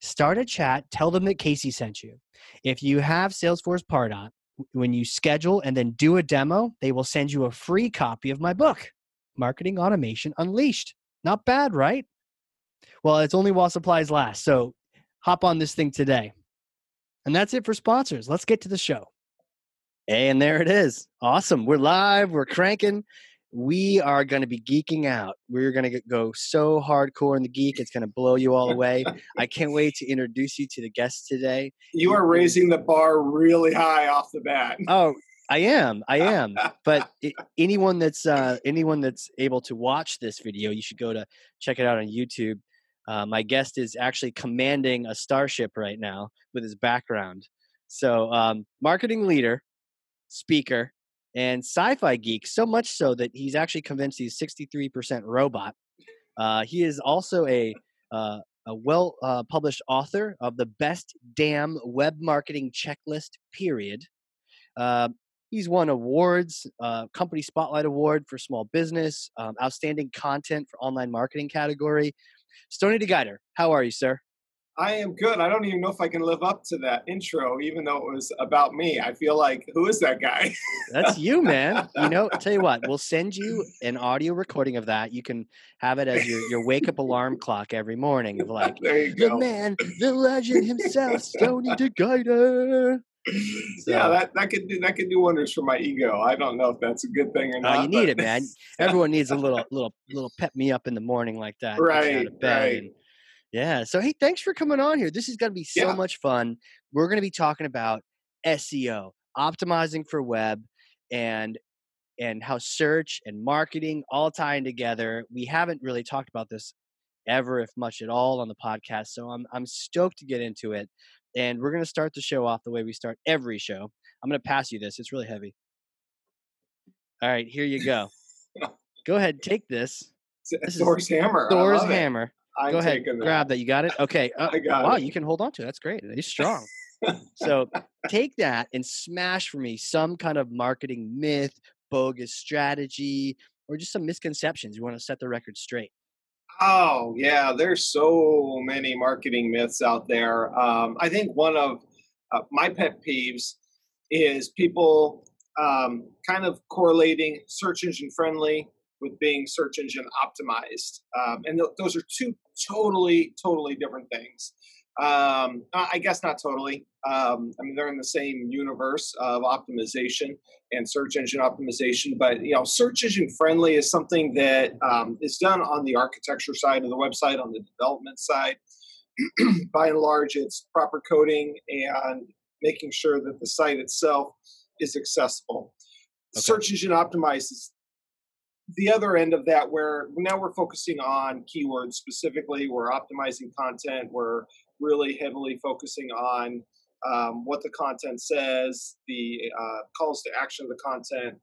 start a chat, tell them that Casey sent you. If you have Salesforce Pardot, when you schedule and then do a demo, they will send you a free copy of my book, Marketing Automation Unleashed. Not bad, right? Well, it's only while supplies last. So hop on this thing today. And that's it for sponsors. Let's get to the show. And there it is. Awesome. We're live. We're cranking we are going to be geeking out. We're going to go so hardcore in the geek. It's going to blow you all away. I can't wait to introduce you to the guests today. You are raising the bar really high off the bat. Oh, I am. I am. but it, anyone that's uh, anyone that's able to watch this video, you should go to check it out on YouTube. Uh, my guest is actually commanding a starship right now with his background. So, um, marketing leader, speaker, and sci-fi geek so much so that he's actually convinced he's 63% robot. Uh, he is also a uh, a well uh, published author of the best damn web marketing checklist period. Uh, he's won awards uh, company spotlight award for small business um, outstanding content for online marketing category. Stoney deGeyter, how are you sir I am good. I don't even know if I can live up to that intro, even though it was about me. I feel like, who is that guy? That's you, man. You know, tell you what, we'll send you an audio recording of that. You can have it as your, your wake up alarm clock every morning of like, the go. man, the legend himself, Stoney deGeyter. So, yeah, that, that could do that could do wonders for my ego. I don't know if that's a good thing or not. Oh, you need it, man. Everyone needs a little little little pep me up in the morning like that. Right, right. And, yeah. So, hey, thanks for coming on here. This is going to be so yeah. much fun. We're going to be talking about SEO, optimizing for web, and and how search and marketing all tying together. We haven't really talked about this ever, if much at all, on the podcast. So I'm I'm stoked to get into it. And we're going to start the show off the way we start every show. I'm going to pass you this. It's really heavy. All right, here you go. go ahead, take this. It's Thor's hammer. Thor's hammer. It. I'm Go ahead, that. grab that. You got it. Okay. Uh, I got wow, it. you can hold on to it. That's great. He's strong. so take that and smash for me some kind of marketing myth, bogus strategy, or just some misconceptions. You want to set the record straight. Oh yeah, there's so many marketing myths out there. Um, I think one of Uh, my pet peeves is people um, kind of correlating search engine friendly with being search engine optimized. Um, and th- those are two totally, totally different things. Um, I guess not totally. Um, I mean, they're in the same universe of optimization and search engine optimization, but you know, search engine friendly is something that um, is done on the architecture side of the website, on the development side. By and large, it's proper coding and making sure that the site itself is accessible. Okay. Search engine optimized is the other end of that where now we're focusing on keywords specifically we're optimizing content we're really heavily focusing on um, what the content says the uh, calls to action of the content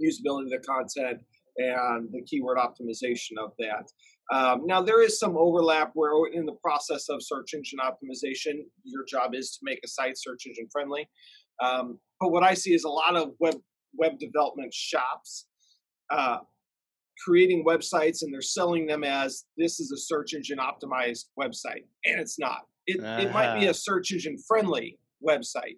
usability of the content and the keyword optimization of that. Um, now there is some overlap where in the process of search engine optimization. Your job is to make a site search engine friendly. Um, but what i see is a lot of web web development shops uh, creating websites and they're selling them as this is a search engine optimized website and it's not it, uh-huh. it might be a uh-huh. search engine friendly website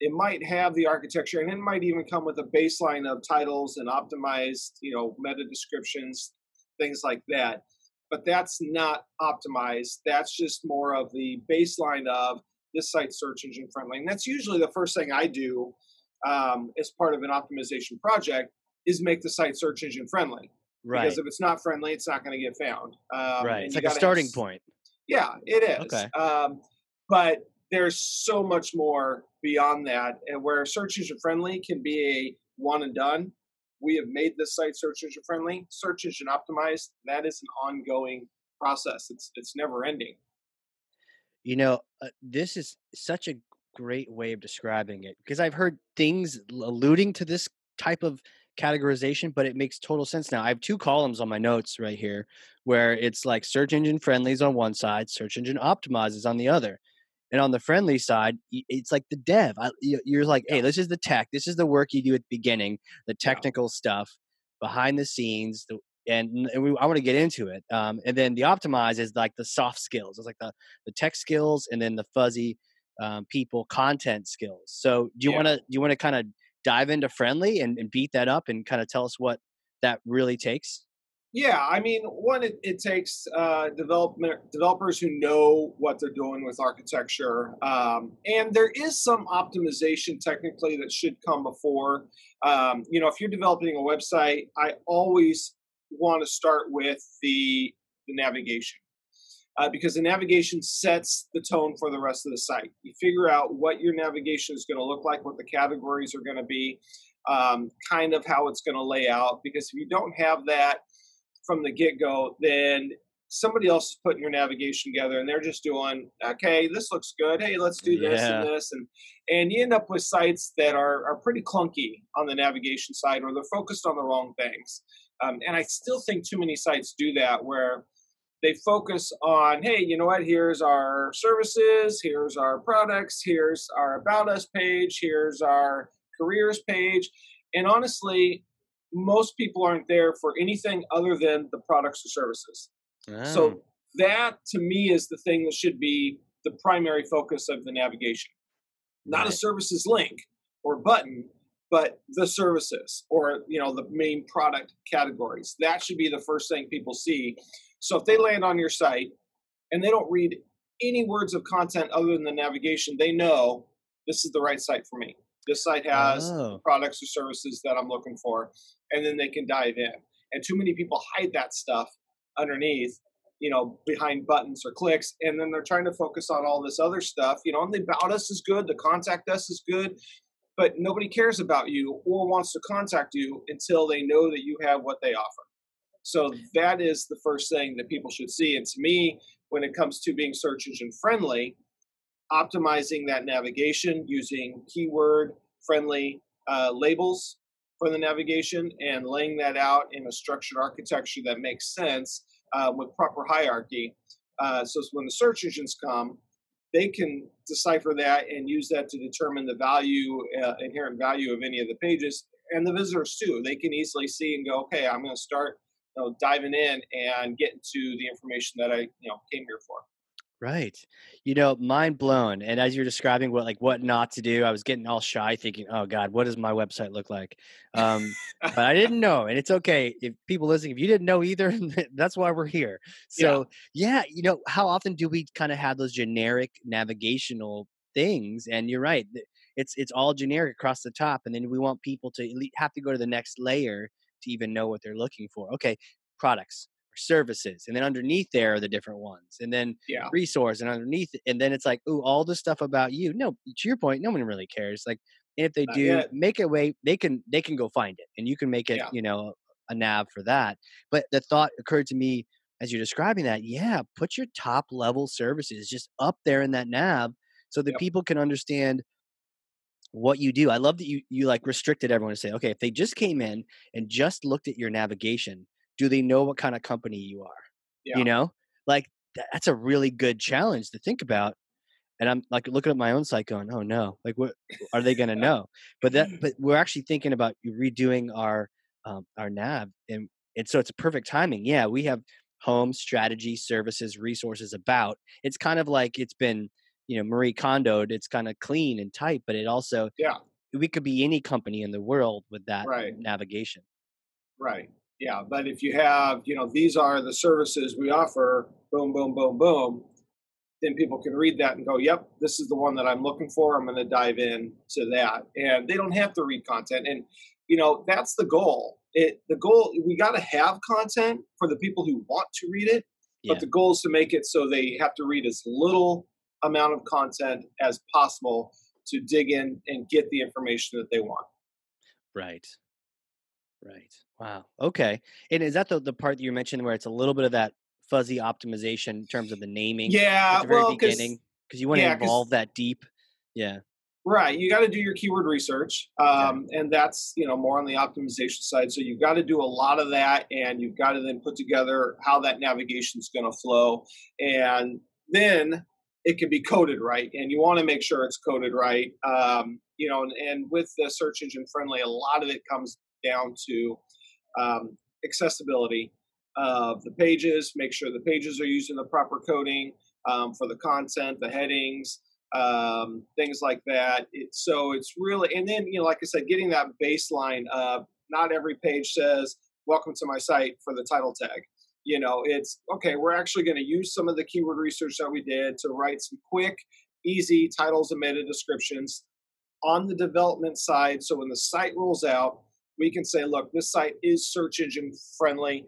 it might have the architecture and it might even come with a baseline of titles and optimized you know meta descriptions things like that but that's not optimized that's just more of the baseline of this site search engine friendly and that's usually the first thing i do um, as part of an optimization project is make the site search engine friendly. Right. Because if it's not friendly, it's not going to get found. Um, right. It's like a starting have, point. Yeah, it is. Okay. Um, but there's so much more beyond that, and where search engine friendly can be a one and done. We have made this site search engine friendly, search engine optimized. That is an ongoing process. It's it's never ending. You know, uh, this is such a great way of describing it because I've heard things alluding to this type of categorization, but it makes total sense now. I have two columns on my notes right here where it's like search engine friendlies on one side, search engine optimizes on the other. And on the friendly side, it's like the dev. You're like, hey, this is the tech. This is the work you do at the beginning, the technical yeah. stuff behind the scenes. The, and, and we, I want to get into it. Um, and then the optimize is like the soft skills. It's like the, the tech skills and then the fuzzy um, people content skills. So do you yeah. want to do you want to kind of dive into friendly and, and beat that up and kind of tell us what that really takes? Yeah, I mean, one, it, it takes uh, development developers who know what they're doing with architecture, um, and there is some optimization technically that should come before. Um, you know, if you're developing a website, I always want to start with the the navigation uh, because the navigation sets the tone for the rest of the site. You figure out what your navigation is going to look like, what the categories are going to be, um, kind of how it's going to lay out. Because if you don't have that from the get go, then somebody else is putting your navigation together and they're just doing okay this looks good hey let's do this yeah. and this and and you end up with sites that are, are pretty clunky on the navigation side or they're focused on the wrong things um, and i still think too many sites do that where they focus on hey you know what? Here's our services here's our products here's our about us page here's our careers page. And honestly most people aren't there for anything other than the products or services. Oh. so that to me is the thing that should be the primary focus of the navigation. Not right. a services link or button but the services or you know the main product categories. That should be the first thing people see so if they land on your site and they don't read any words of content other than the navigation, they know this is the right site for me. This site has oh. products or services that I'm looking for, and then they can dive in. And too many people hide that stuff underneath, you know, behind buttons or clicks, and then they're trying to focus on all this other stuff. You know, and the about us is good, the contact us is good, but nobody cares about you or wants to contact you until they know that you have what they offer. So that is the first thing that people should see. And to me, when it comes to being search engine friendly, optimizing that navigation using keyword friendly uh, labels for the navigation and laying that out in a structured architecture that makes sense uh, with proper hierarchy. Uh, so when the search engines come, they can decipher that and use that to determine the value, uh, inherent value of any of the pages, and the visitors too. They can easily see and go, okay, I'm going to start know, diving in and getting to the information that I, you know, came here for. Right. You know, mind blown. And as you're describing what like what not to do, I was getting all shy thinking, "Oh god, what does my website look like?" Um but I didn't know, and it's okay if people listening if you didn't know either, that's why we're here. So, yeah, yeah you know, how often do we kind of have those generic navigational things? And you're right. It's it's all generic across the top and then we want people to have to go to the next layer to even know what they're looking for. Okay, products or services and then underneath there are the different ones and then yeah. resource and underneath and then it's like oh all the stuff about you no to your point no one really cares like and if they Not do yet. make a way they can they can go find it and you can make it yeah. you know a nav for that but the thought occurred to me as you're describing that yeah put your top level services just up there in that nav so that yep. people can understand what you do. I love that you you like restricted everyone to say, okay, if they just came in and just looked at your navigation, do they know what kind of company you are? Yeah. You know, like that's a really good challenge to think about. And I'm like looking at my own site going, oh no, like what are they going to know? But that, but we're actually thinking about redoing our, um, our nav. And, and so it's a perfect timing. Yeah. We have home strategy, services, resources about, it's kind of like it's been, you know, Marie Kondoed. It's kind of clean and tight, but it also, yeah, we could be any company in the world with that right. navigation. Right. Yeah, but if you have, you know, these are the services we offer, boom, boom, boom, boom, then people can read that and go, yep, this is the one that I'm looking for. I'm going to dive in to that. And they don't have to read content. And, you know, that's the goal. It, the goal, we got to have content for the people who want to read it, yeah. but the goal is to make it so they have to read as little amount of content as possible to dig in and get the information that they want. Right. Right. Wow. Okay. And is that the, the part that you mentioned where it's a little bit of that fuzzy optimization in terms of the naming? Yeah. At the very well, beginning, because you want to yeah, involve that deep. Yeah. Right. You got to do your keyword research. Um, okay. And that's, you know, more on the optimization side. So you've got to do a lot of that and you've got to then put together how that navigation is going to flow. And then it can be coded right. And you want to make sure it's coded right. Um, you know, and, and with the search engine friendly, a lot of it comes down to um, accessibility of the pages, make sure the pages are using the proper coding um, for the content, the headings, um, things like that. It, so it's really, and then, you know, like I said, getting that baseline of not every page says, welcome to my site for the title tag. You know, it's okay, we're actually going to use some of the keyword research that we did to write some quick, easy titles and meta descriptions on the development side. So when the site rolls out, we can say, look, this site is search engine friendly.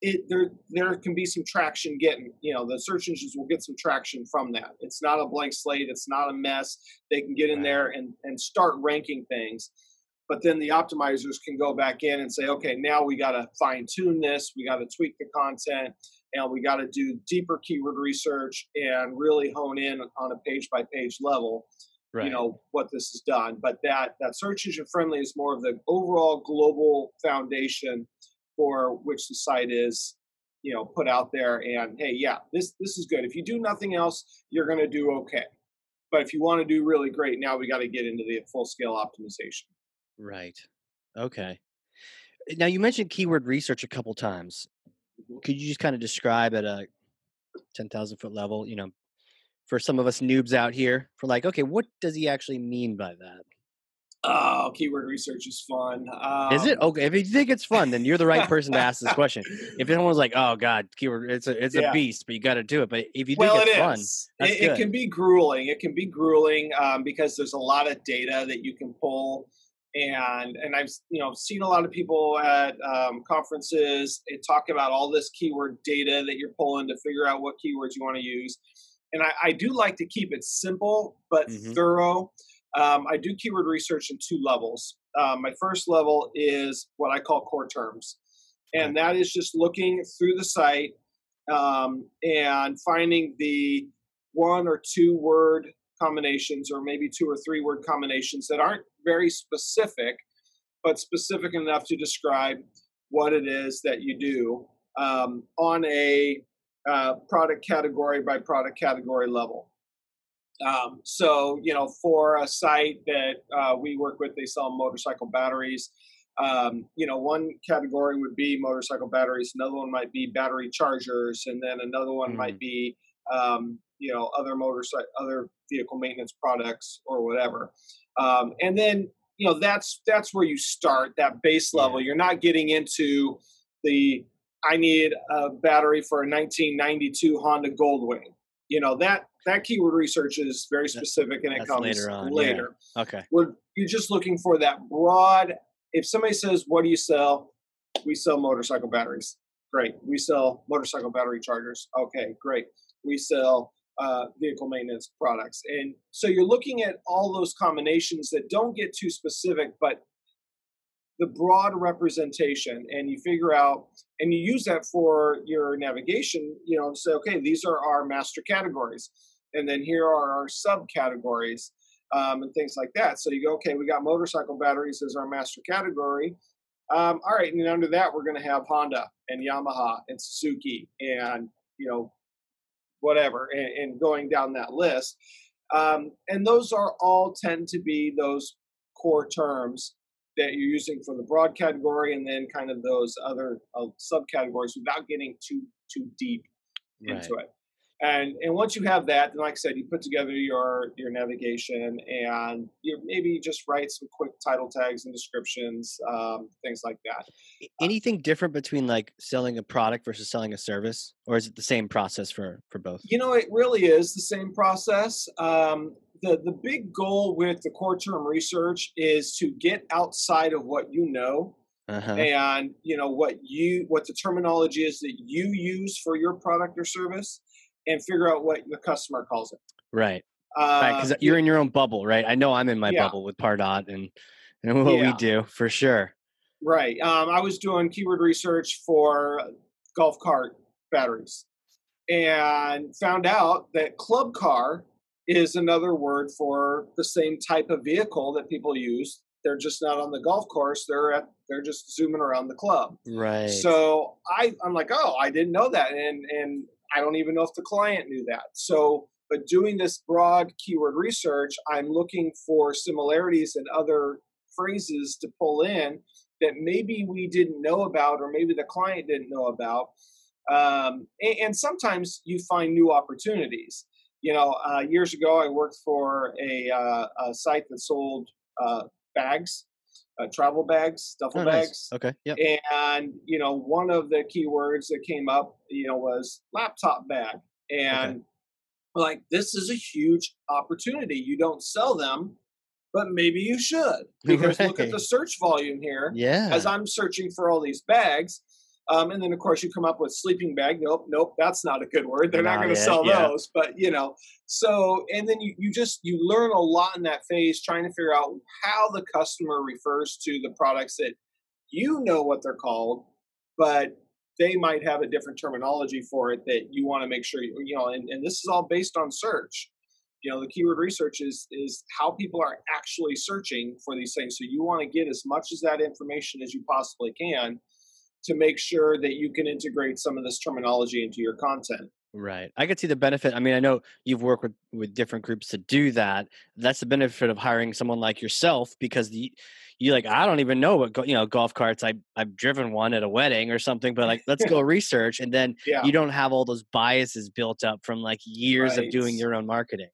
It, there there can be some traction getting you know the search engines will get some traction from that it's not a blank slate it's not a mess they can get in there and and start ranking things but then the optimizers can go back in and say okay now we got to fine tune this we got to tweak the content and we got to do deeper keyword research and really hone in on a page by page level right. you know what this has done. But that that search engine friendly is more of the overall global foundation for which the site is you know put out there and hey yeah this this is good. If you do nothing else you're going to do okay. But if you want to do really great now we got to get into the full scale optimization right okay now you mentioned keyword research a couple times mm-hmm. could you just kind of describe at a 10,000 foot level you know for some of us noobs out here for like, okay, what does he actually mean by that? Oh, keyword research is fun. Um, is it um okay? If you think it's fun, then you're the right person to ask this question. If anyone's like, "Oh God, keyword, it's a it's yeah. a beast," but you got to do it. But if you think well, it's it fun, it, it, can be grueling. It can be grueling um, because there's a lot of data that you can pull, and and I've you know seen a lot of people at um, conferences talk about all this keyword data that you're pulling to figure out what keywords you want to use and I, I, do like to keep it simple but mm-hmm. thorough. Um, I do keyword research in two levels. Um, my first level is what I call core terms, and that is just looking through the site um, and finding the one or two word combinations, or maybe two or three word combinations that aren't very specific, but specific enough to describe what it is that you do um, on a uh, product category by product category level. Um, so, you know, for a site that uh, we work with, they sell motorcycle batteries. Um, you know, one category would be motorcycle batteries, another one might be battery chargers, and then another one mm-hmm. might be um, you know other motorcycle other vehicle maintenance products or whatever. Um, and then you know that's that's where you start that base level. You're not getting into the i need a battery for a 1992 honda goldwing. You know that that keyword research is very specific and it that's comes later on, yeah. later. Okay. We're, you're just looking for that broad if somebody says what do you sell? We sell motorcycle batteries. Great. We sell motorcycle battery chargers. Okay great. We sell uh, vehicle maintenance products. And so you're looking at all those combinations that don't get too specific but the broad representation and you figure out and you use that for your navigation you know say okay these are our master categories and then here are our subcategories um, and things like that. So you go okay we got motorcycle batteries as our master category. Um, all right and under that we're going to have honda and yamaha and suzuki and you know whatever and, and going down that list um, and those are all tend to be those core terms that you're using for the broad category and then kind of those other uh, subcategories without getting too too deep Right. into it and and once you have that then like i said you put together your your navigation and you maybe just write some quick title tags and descriptions um, things like that A- Anything different between like selling a product versus selling a service, or is it the same process for for both? You know, it really is the same process. Um, the the big goal with the core term research is to get outside of what you know Uh-huh. and you know what you what the terminology is that you use for your product or service, and figure out what the customer calls it. Right. Right. Because Uh, you're in your own bubble, right? I know I'm in my Yeah. bubble with Pardot and and what we do for sure. Right. Um, I was doing keyword research for golf cart batteries and found out that club car is another word for the same type of vehicle that people use. They're just not on the golf course. They're at they're just zooming around the club. Right. So I I'm like, oh, I didn't know that, and and I don't even know if the client knew that. So, but doing this broad keyword research, I'm looking for similarities and other phrases to pull in that maybe we didn't know about, or maybe the client didn't know about. Um, and, and sometimes you find new opportunities. You know, uh, years ago, I worked for a, uh, a site that sold uh, bags, uh, travel bags, duffel Oh, nice. bags. Okay. Yep. And you know, one of the keywords that came up, you know, was laptop bag. And we're like, this is a huge opportunity. You don't sell them, but maybe you should because look at the search volume here. Yeah. As I'm searching for all these bags, um, and then of course you come up with sleeping bag. Nope, nope, that's not a good word. They're not Not going to sell yeah. those. But you know, so and then you, you just you learn a lot in that phase, trying to figure out how the customer refers to the products that you know what they're called, but they might have a different terminology for it that you want to make sure you, you know. And, and this is all based on search. You know, the keyword research is is how people are actually searching for these things. So you want to get as much of that information as you possibly can to make sure that you can integrate some of this terminology into your content. Right. I could see the benefit. I mean, I know you've worked with with different groups to do that. That's the benefit of hiring someone like yourself because the you like I don't even know what go, you know golf carts. I I've driven one at a wedding or something, but like let's go research and then Yeah, you don't have all those biases built up from like years of doing your own marketing.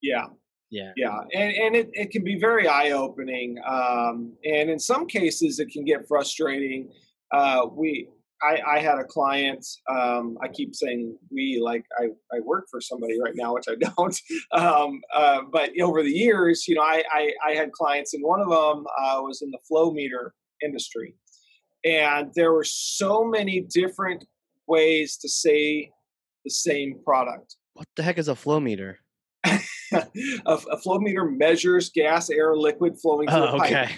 yeah, Yeah. yeah, and and it, it can be very eye opening, um, and in some cases it can get frustrating. Uh, we I, I had a client. Um, I keep saying we like I, I work for somebody right now, which I don't. Um, uh, but over the years, you know, I, I, I had clients, and one of them uh, was in the flow meter industry, and there were so many different ways to say the same product. What the heck is a flow meter? a, a flow meter measures gas, air, liquid flowing through Oh, a pipe. okay.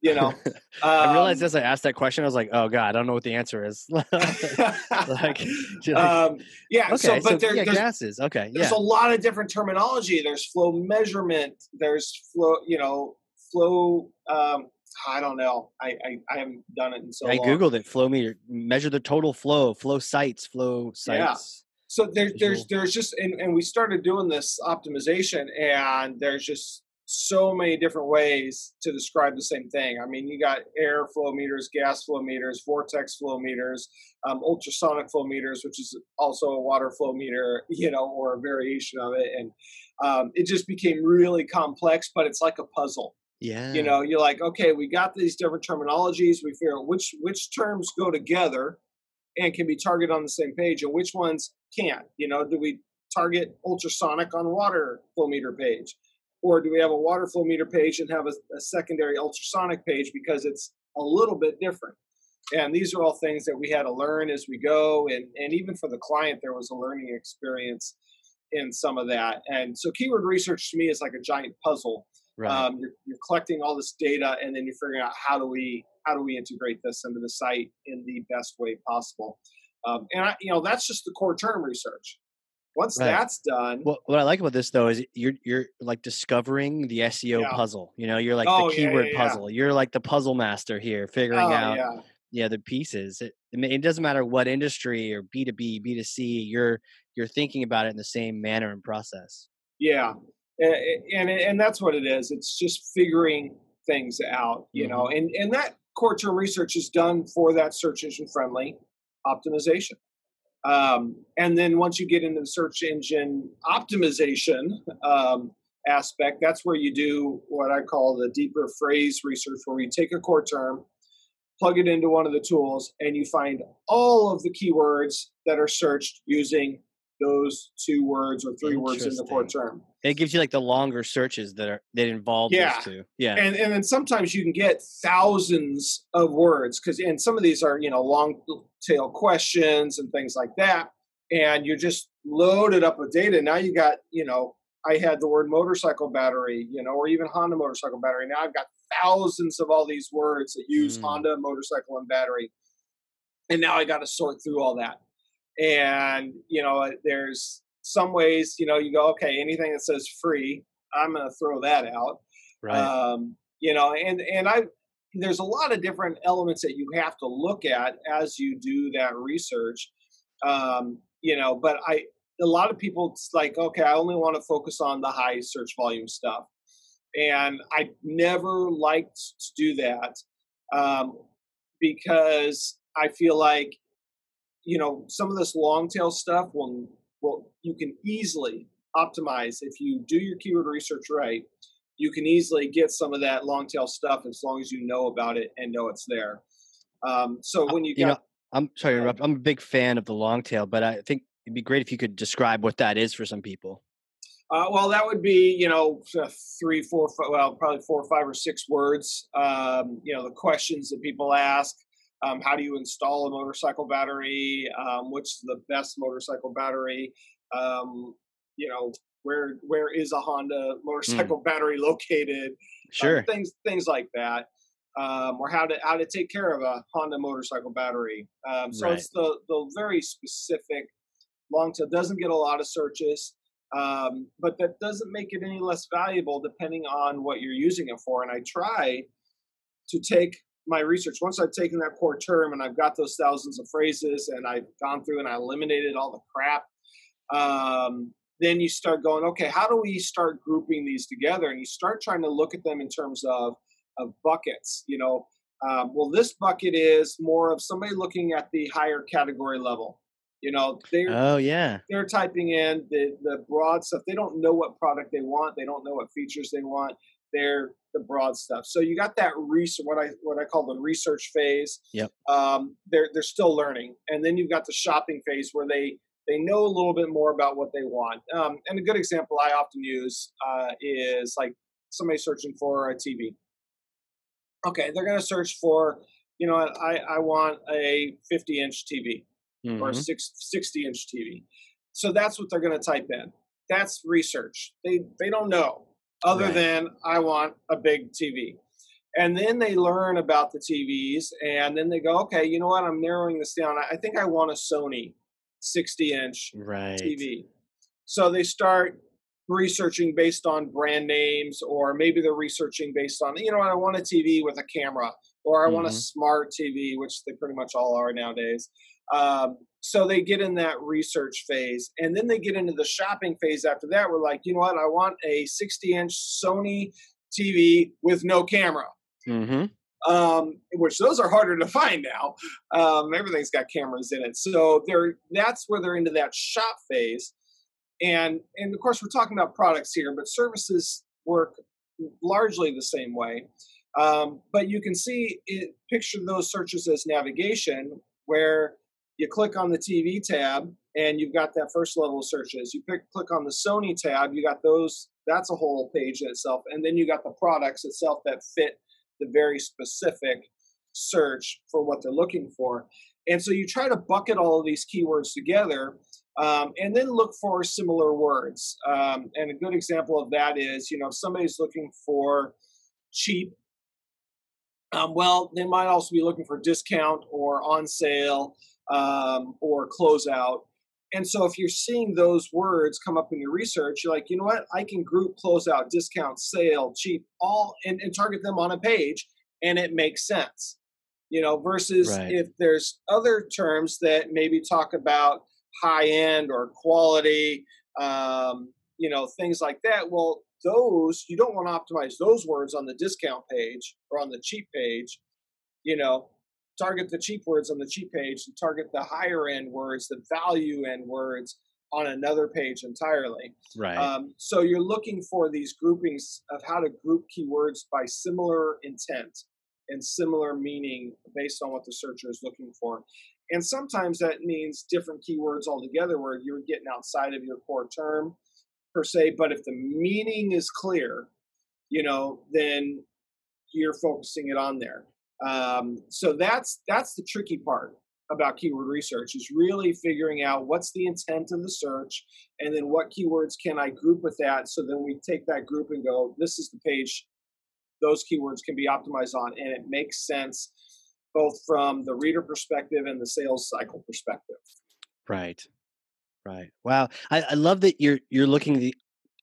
You know, I realized Um, as I asked that question, I was like, "Oh God, I don't know what the answer is." like, um, yeah. okay, so, but there, yeah, there's, gases. Okay, there's yeah, a lot of different terminology. There's flow measurement. There's flow. You know, flow. Um, I don't know. I, I I haven't done it in so I long. googled it. Flow meter, measure the total flow, flow sites, flow sites. Yeah. So there's there's there's just and, and we started doing this optimization and there's just so many different ways to describe the same thing. I mean, you got air flow meters, gas flow meters, vortex flow meters, um, ultrasonic flow meters, which is also a water flow meter, you know, or a variation of it. And um, it just became really complex, but it's like a puzzle. Yeah. You know, you're like, okay, we got these different terminologies. We figure out which which terms go together and can be targeted on the same page, and which ones can't. You know, do we target ultrasonic on water flow meter page? Or do we have a water flow meter page and have a, a, secondary ultrasonic page because it's a little bit different? And these are all things that we had to learn as we go. And, and even for the client there was a learning experience in some of that. And so keyword research to me is like a giant puzzle. Right. Um, you're, you're collecting all this data and then you're figuring out how do we how do we integrate this into the site in the best way possible. Um, and I, you know that's just the core term research once right. that's done, well, what I like about this though is you're you're like discovering the SEO yeah. puzzle. You know, you're like oh, the keyword yeah, yeah, puzzle. You're like the puzzle master here, figuring oh, out yeah. the pieces. It, it doesn't matter what industry or B two B, B two C. You're you're thinking about it in the same manner and process. Yeah, and, and and that's what it is. It's just figuring things out. You mm-hmm. know, and and that core term research is done for that search engine friendly optimization. Um, and then once you get into the search engine optimization um, aspect, that's where you do what I call the deeper phrase research, where you take a core term, plug it into one of the tools, and you find all of the keywords that are searched using those two words or three words in the core term. It gives you like the longer searches that are that involve yeah. those two. Yeah. And and then sometimes you can get thousands of words because and some of these are, you know, long tail questions and things like that. And you're just loaded up with data. Now you got, you know, I had the word motorcycle battery, you know, or even Honda motorcycle battery. Now I've got thousands of all these words that use mm. Honda motorcycle and battery. And now I got to sort through all that and you know there's some ways you know you go okay anything that says free i'm going to throw that out. Right. Um, you know and and i there's a lot of different elements that you have to look at as you do that research um, you know but i a lot of people it's like okay i only want to focus on the high search volume stuff. And i never liked to do that um, because i feel like you know, some of this long tail stuff will, will you can easily optimize if you do your keyword research right. You can easily get some of that long tail stuff as long as you know about it and know it's there. Um, so uh, when you, you got, know, I'm sorry to interrupt. I'm a big fan of the long tail, but I think it'd be great if you could describe what that is for some people. Uh, well, that would be you know three, four, five, well, probably four, five, or six words. Um, you know the questions that people ask, um, how do you install a motorcycle battery? Um, what's the best motorcycle battery? Um, you know, where where is a Honda motorcycle mm. battery located? Um, sure, things things like that, um, or how to how to take care of a Honda motorcycle battery. Um, so right. it's the the very specific long tail. Doesn't get a lot of searches. Um, but that doesn't make it any less valuable depending on what you're using it for. And I try to take my research, once I've taken that core term and I've got those thousands of phrases and I've gone through and I eliminated all the crap, um, then you start going, okay, how do we start grouping these together? And you start trying to look at them in terms of of buckets. You know, um, well, this bucket is more of somebody looking at the higher category level. You know, they're oh yeah, they're typing in the the broad stuff. They don't know what product they want. They don't know what features they want. They're the broad stuff. So you got that research, what I what I call the research phase. Yep. Um, they're they're still learning, and then you've got the shopping phase where they they know a little bit more about what they want. Um, and a good example I often use uh, is like somebody searching for a TV. Okay, they're going to search for, you know, I I want a 50 inch TV mm-hmm. or a six, 60 inch TV. So that's what they're going to type in. That's research. They they don't know other right. than I want a big TV. And then they learn about the TVs and then they go, okay, you know what? I'm narrowing this down. I think I want a Sony 60 inch right. TV. So they start researching based on brand names, or maybe they're researching based on, you know, I want a TV with a camera, or I mm-hmm. want a mm-hmm. smart TV, which they pretty much all are nowadays. Um, so they get in that research phase and then they get into the shopping phase after that. We're like you know what? I want a 60 inch sony tv with no camera. Mm-hmm. um, which those are harder to find now. Um, everything's got cameras in it. So they're that's where they're into that shop phase. And and of course we're talking about products here but services work largely the same way. Um, but you can see it picture those searches as navigation where you click on the TV tab and you've got that first level of searches. You pick, click on the Sony tab, you got those, that's a whole page in itself. And then you got the products itself that fit the very specific search for what they're looking for. And so you try to bucket all of these keywords together um, and then look for similar words. Um, and a good example of that is, you know, if somebody's looking for cheap, um, well, they might also be looking for discount or on sale um, or closeout. And so if you're seeing those words come up in your research, you're like, you know what? I can group closeout, discount, sale, cheap, all and, and target them on a page and it makes sense. You know, versus Right. if there's other terms that maybe talk about high end or quality, um, you know, things like that. Well, those you don't want to optimize those words on the discount page or on the cheap page. You know, target the cheap words on the cheap page and target the higher end words, the value end words on another page entirely. Right. Um, so you're looking for these groupings of how to group keywords by similar intent and similar meaning based on what the searcher is looking for. And sometimes that means different keywords altogether where you're getting outside of your core term per se. But if the meaning is clear, you know, then you're focusing it on there. Um, so that's that's the tricky part about keyword research is really figuring out what's the intent of the search and then what keywords can I group with that so then we take that group and go this is the page those keywords can be optimized on and it makes sense both from the reader perspective and the sales cycle perspective Right. Right. Wow. I, I love that you're you're looking the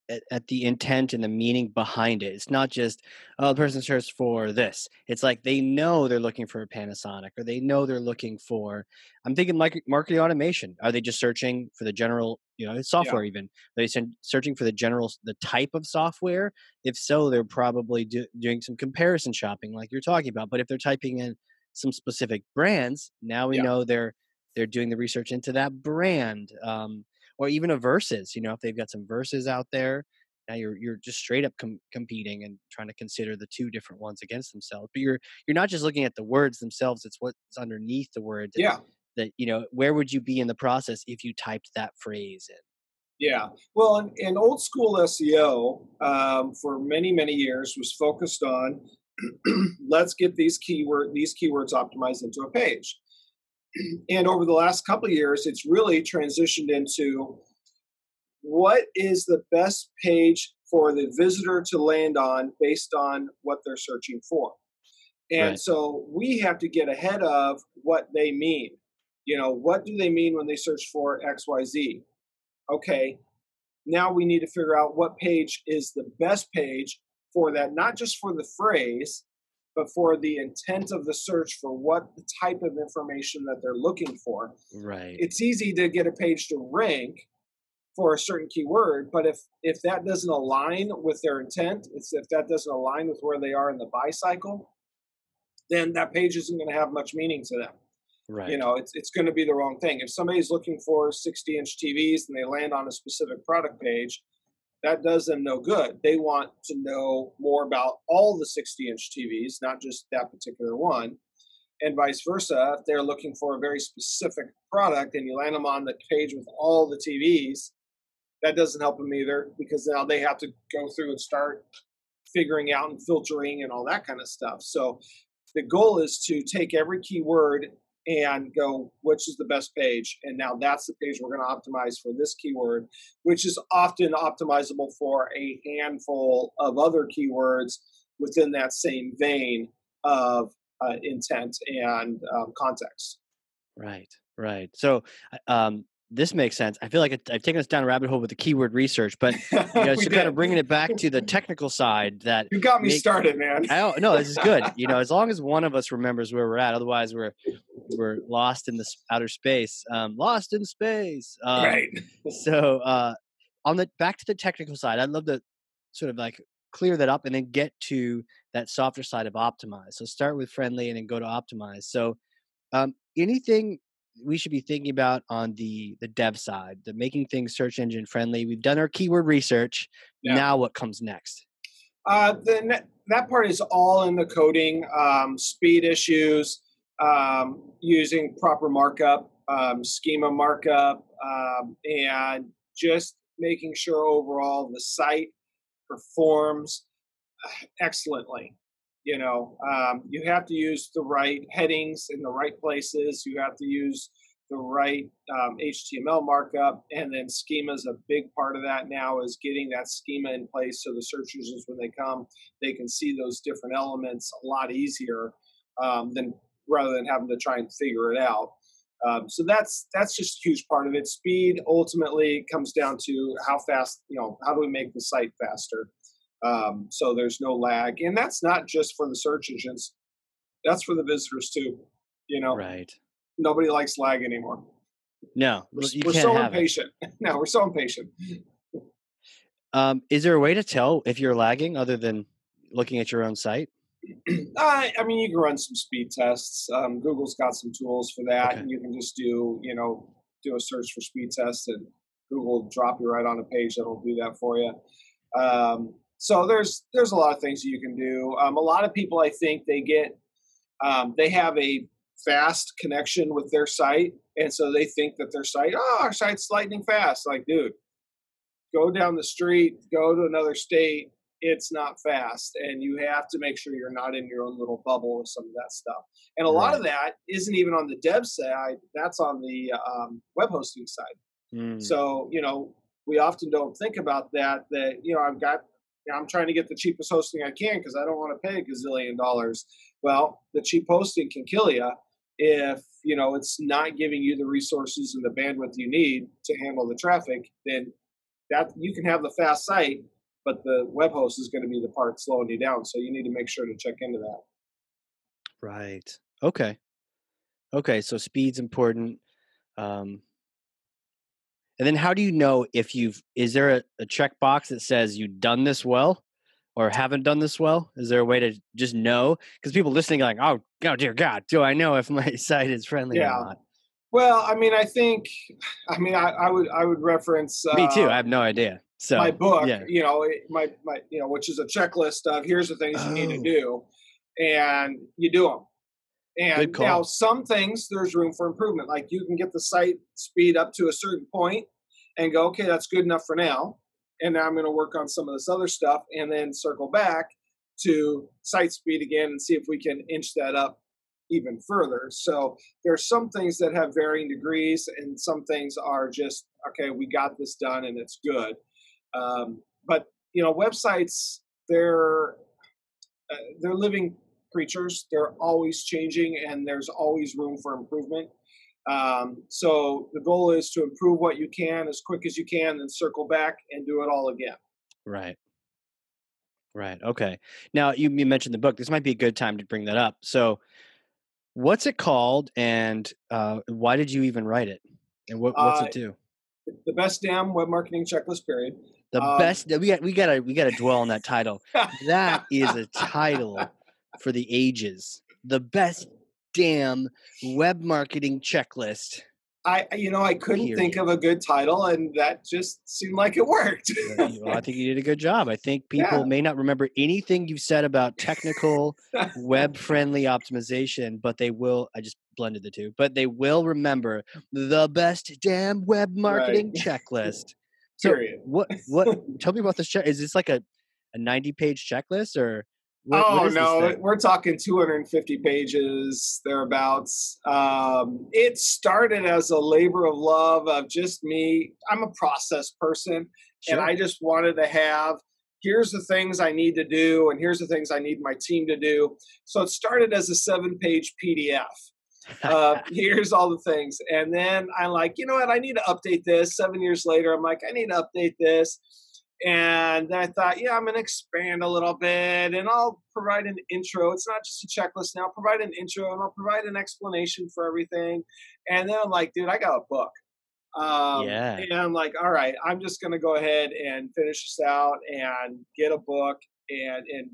at, at the intent and the meaning behind it. It's not just oh the person searched for this. It's like they know they're looking for a Panasonic or they know they're looking for I'm thinking like marketing automation. Are they just searching for the general, you know, software even? Are they searching for the general the type of software? If so, they're probably do, doing some comparison shopping like you're talking about. But if they're typing in some specific brands, now we Yeah. know they're they're doing the research into that brand um, or even a verses you know if they've got some verses out there now you're you're just straight up com- competing and trying to consider the two different ones against themselves but you're you're not just looking at the words themselves it's what's underneath the word that, yeah that you know where would you be in the process if you typed that phrase in Yeah. Well, in, in old school SEO, um, for many many years, was focused on let's get these keyword these keywords optimized into a page. And over the last couple of years, it's really transitioned into what is the best page for the visitor to land on based on what they're searching for. And Right. so we have to get ahead of what they mean. You know, what do they mean when they search for XYZ? okay, now we need to figure out what page is the best page for that, not just for the phrase, but for the intent of the search for what the type of information that they're looking for. right. It's easy to get a page to rank for a certain keyword, but if if that doesn't align with their intent, it's if that doesn't align with where they are in the buy cycle, then that page isn't going to have much meaning to them. Right. you know it's, it's going to be the wrong thing. If somebody's looking for 60 inch tvs and they land on a specific product page that does them no good. They want to know more about all the 60 inch tvs not just that particular one. And vice versa if they're looking for a very specific product and you land them on the page with all the tvs that doesn't help them either because now they have to go through and start figuring out and filtering and all that kind of stuff. So the goal is to take every keyword and go which is the best page and now that's the page we're going to optimize for this keyword which is often optimizable for a handful of other keywords within that same vein of uh, intent and um, context Right, right. So, uh, um, this makes sense. I feel like I've taken us down a rabbit hole with the keyword research, but you know, so kind of bringing it back to the technical side that you got me make- started man I don't no, this is good. You know, as long as one of us remembers where we're at, otherwise we're we're lost in the outer space. Um, lost in space. Um, right. so uh, on the back to the technical side, I'd love to sort of like clear that up and then get to that softer side of optimize. So start with friendly and then go to optimize. So um, anything we should be thinking about on the the dev side, the making things search engine friendly. We've done our keyword research. Yeah. Now what comes next? Uh, then that part is all in the coding, um, speed issues, um, using proper markup, um, schema markup, um, and just making sure overall the site performs uh, excellently. You know, um, you have to use the right headings in the right places. You have to use the right um, HTML markup, and then schema is a big part of that now. Is getting that schema in place so the search users, when they come, they can see those different elements a lot easier um, than rather than having to try and figure it out. Um, so that's that's just a huge part of it. Speed ultimately comes down to how fast, you know, how do we make the site faster? Um, so there's no lag, and that's not just for the search engines; that's for the visitors too. You know, right? Nobody likes lag anymore. No, we're, we're so impatient. no, we're so impatient. Um, is there a way to tell if you're lagging other than looking at your own site? I, I mean, you can run some speed tests. Um, Google's got some tools for that. Okay. You can just do, you know, do a search for speed test, and Google will drop you right on a page that'll do that for you. Um, so there's there's a lot of things you can do. Um, a lot of people, I think, they get um, they have a fast connection with their site, and so they think that their site, oh, our site's lightning fast. Like, dude, go down the street, go to another state, it's not fast and you have to make sure you're not in your own little bubble with some of that stuff and a right. lot of that isn't even on the dev side that's on the um, web hosting side mm. so you know we often don't think about that that you know i've got you know, i'm trying to get the cheapest hosting i can because i don't want to pay a gazillion dollars well the cheap hosting can kill you if you know it's not giving you the resources and the bandwidth you need to handle the traffic then that you can have the fast site but the web host is going to be the part slowing you down. So you need to make sure to check into that. Right. Okay. Okay. So speed's important. Um, and then how do you know if you've, is there a, a checkbox that says you've done this well or haven't done this well? Is there a way to just know? Because people listening are like, oh, oh, dear God, do I know if my site is friendly yeah. or not? Well, I mean, I think, I mean, I, I would, I would reference. Uh, Me too. I have no idea. So my book, yeah. you know, my my you know, which is a checklist of here's the things oh. you need to oh. do, and you do them. And now some things there's room for improvement. Like you can get the site speed up to a certain point and go, okay, that's good enough for now. And now I'm going to work on some of this other stuff and then circle back to site speed again and see if we can inch that up even further. So there's some things that have varying degrees and some things are just, okay, we got this done and it's good. Um, but you know, websites they're uh, they're living creatures. They're always changing, and there's always room for improvement. Um, so the goal is to improve what you can as quick as you can, then circle back and do it all again. Right. Right. Okay. Now you, you mentioned the book. This might be a good time to bring that up. So, what's it called, and uh, why did you even write it? And what, what's uh, it do? The best damn web marketing checklist period. The um, best we got we gotta we gotta dwell on that title. that is a title for the ages. The best damn web marketing checklist. I you know I couldn't Period. think of a good title, and that just seemed like it worked. well, I think you did a good job. I think people yeah. may not remember anything you've said about technical web friendly optimization, but they will. I just blended the two, but they will remember the best damn web marketing right. checklist. So Period. What what tell me about this check is this like a, a 90 page checklist or what, oh what no we're talking 250 pages thereabouts um, it started as a labor of love of just me i'm a process person sure. and i just wanted to have here's the things i need to do and here's the things i need my team to do so it started as a seven page pdf uh, here's all the things. And then I'm like, you know what? I need to update this. Seven years later, I'm like, I need to update this. And then I thought, yeah, I'm going to expand a little bit and I'll provide an intro. It's not just a checklist now. I'll provide an intro and I'll provide an explanation for everything. And then I'm like, dude, I got a book. Um, yeah. And I'm like, all right, I'm just going to go ahead and finish this out and get a book and, and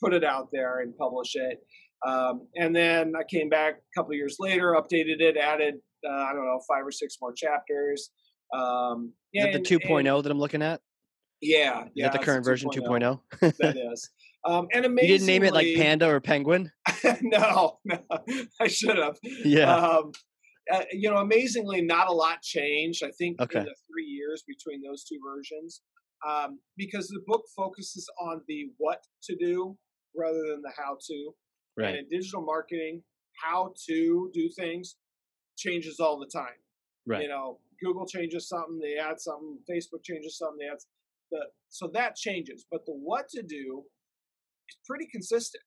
put it out there and publish it. Um, and then I came back a couple years later, updated it, added, uh, I don't know, five or six more chapters. Um, Is it the 2.0 that I'm looking at? Yeah, Is yeah. that the current version 2.0? that is. Um, and amazingly, You didn't name it like Panda or Penguin? no, no, I should have. Yeah. Um, uh, you know, amazingly, not a lot changed. I think Okay. in the three years between those two versions, um, because the book focuses on the what to do rather than the how to. And right. in digital marketing, how to do things changes all the time. Right. You know, Google changes something, they add something. Facebook changes something, they add the so that changes. But the what to do is pretty consistent.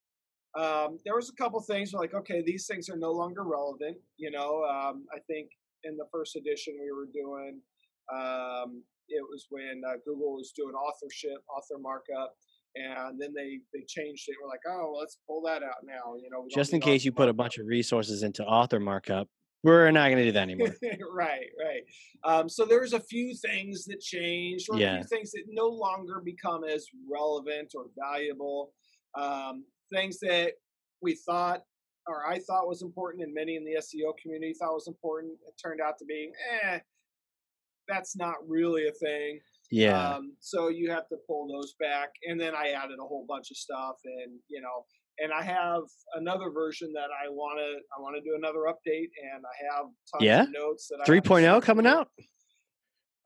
Um, there was a couple things like, okay, these things are no longer relevant. You know, um, I think in the first edition we were doing, um, it was when uh, Google was doing authorship, author markup, and then they they changed it. We're like, oh, well, let's pull that out now. You know, Just in case you put a bunch of resources into author markup, we're not going to do that anymore. right, right. Um, so there's a few things that changed, or a Yeah. few things that no longer become as relevant or valuable. Um, things that we thought, or I thought was important, and many in the SEO community thought was important, it turned out to be, eh, that's not really a thing. Yeah. Um, so you have to pull those back, and then I added a whole bunch of stuff, and you know, and I have another version that I want to I want to do another update, and I have tons Yeah? of notes that I have to 3.0 sort coming out?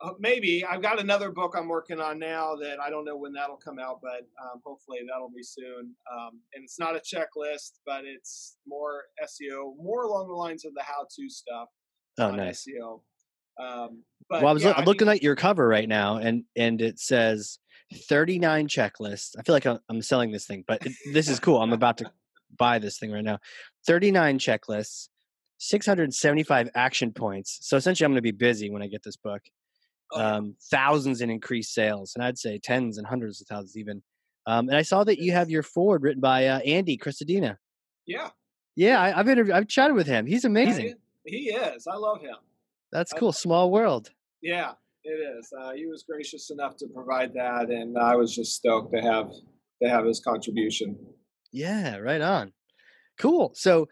Uh, maybe I've got another book I'm working on now that I don't know when that'll come out, but um, hopefully that'll be soon. Um, and it's not a checklist, but it's more SEO, more along the lines of the how-to stuff Oh, nice. SEO. Um, but well, I was yeah, loo- I'm looking mean, at your cover right now, and and it says 39 checklists. I feel like I'm, I'm selling this thing, but it, this is cool. I'm about to buy this thing right now. 39 checklists, 675 action points. So essentially, I'm going to be busy when I get this book. oh. Um, thousands in increased sales, and I'd say tens and hundreds of thousands even. Um, and I saw that you have your forward written by uh, Andy Crestodina. yeah, Yeah, I, I've interviewed, I've chatted with him. He's amazing. he is. I love him. That's I- cool. Small world. Yeah, it is. Uh, he was gracious enough to provide that, and I was just stoked to have to have his contribution. Yeah, right on. Cool. So,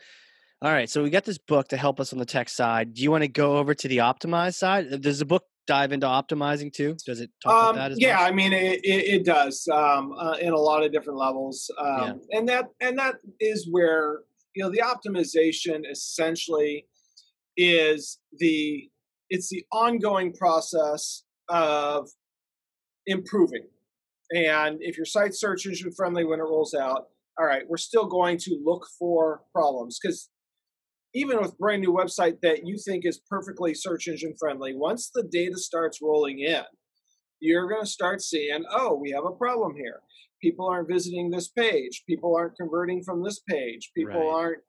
all right. So we got this book to help us on the tech side. Do you want to go over to the optimize side? Uh, Does the book dive into optimizing too? Does it talk about Um, that as yeah, much? I mean it, it, it does um, uh, in a lot of different levels, um, and that and that is where you know the optimization essentially is the it's the ongoing process of improving. And if your site search engine friendly when it rolls out, all right, we're still going to look for problems because even with brand new website that you think is perfectly search engine friendly, once the data starts rolling in, you're going to start seeing, oh, we have a problem here. People aren't visiting this page. People aren't converting from this page. People Right. aren't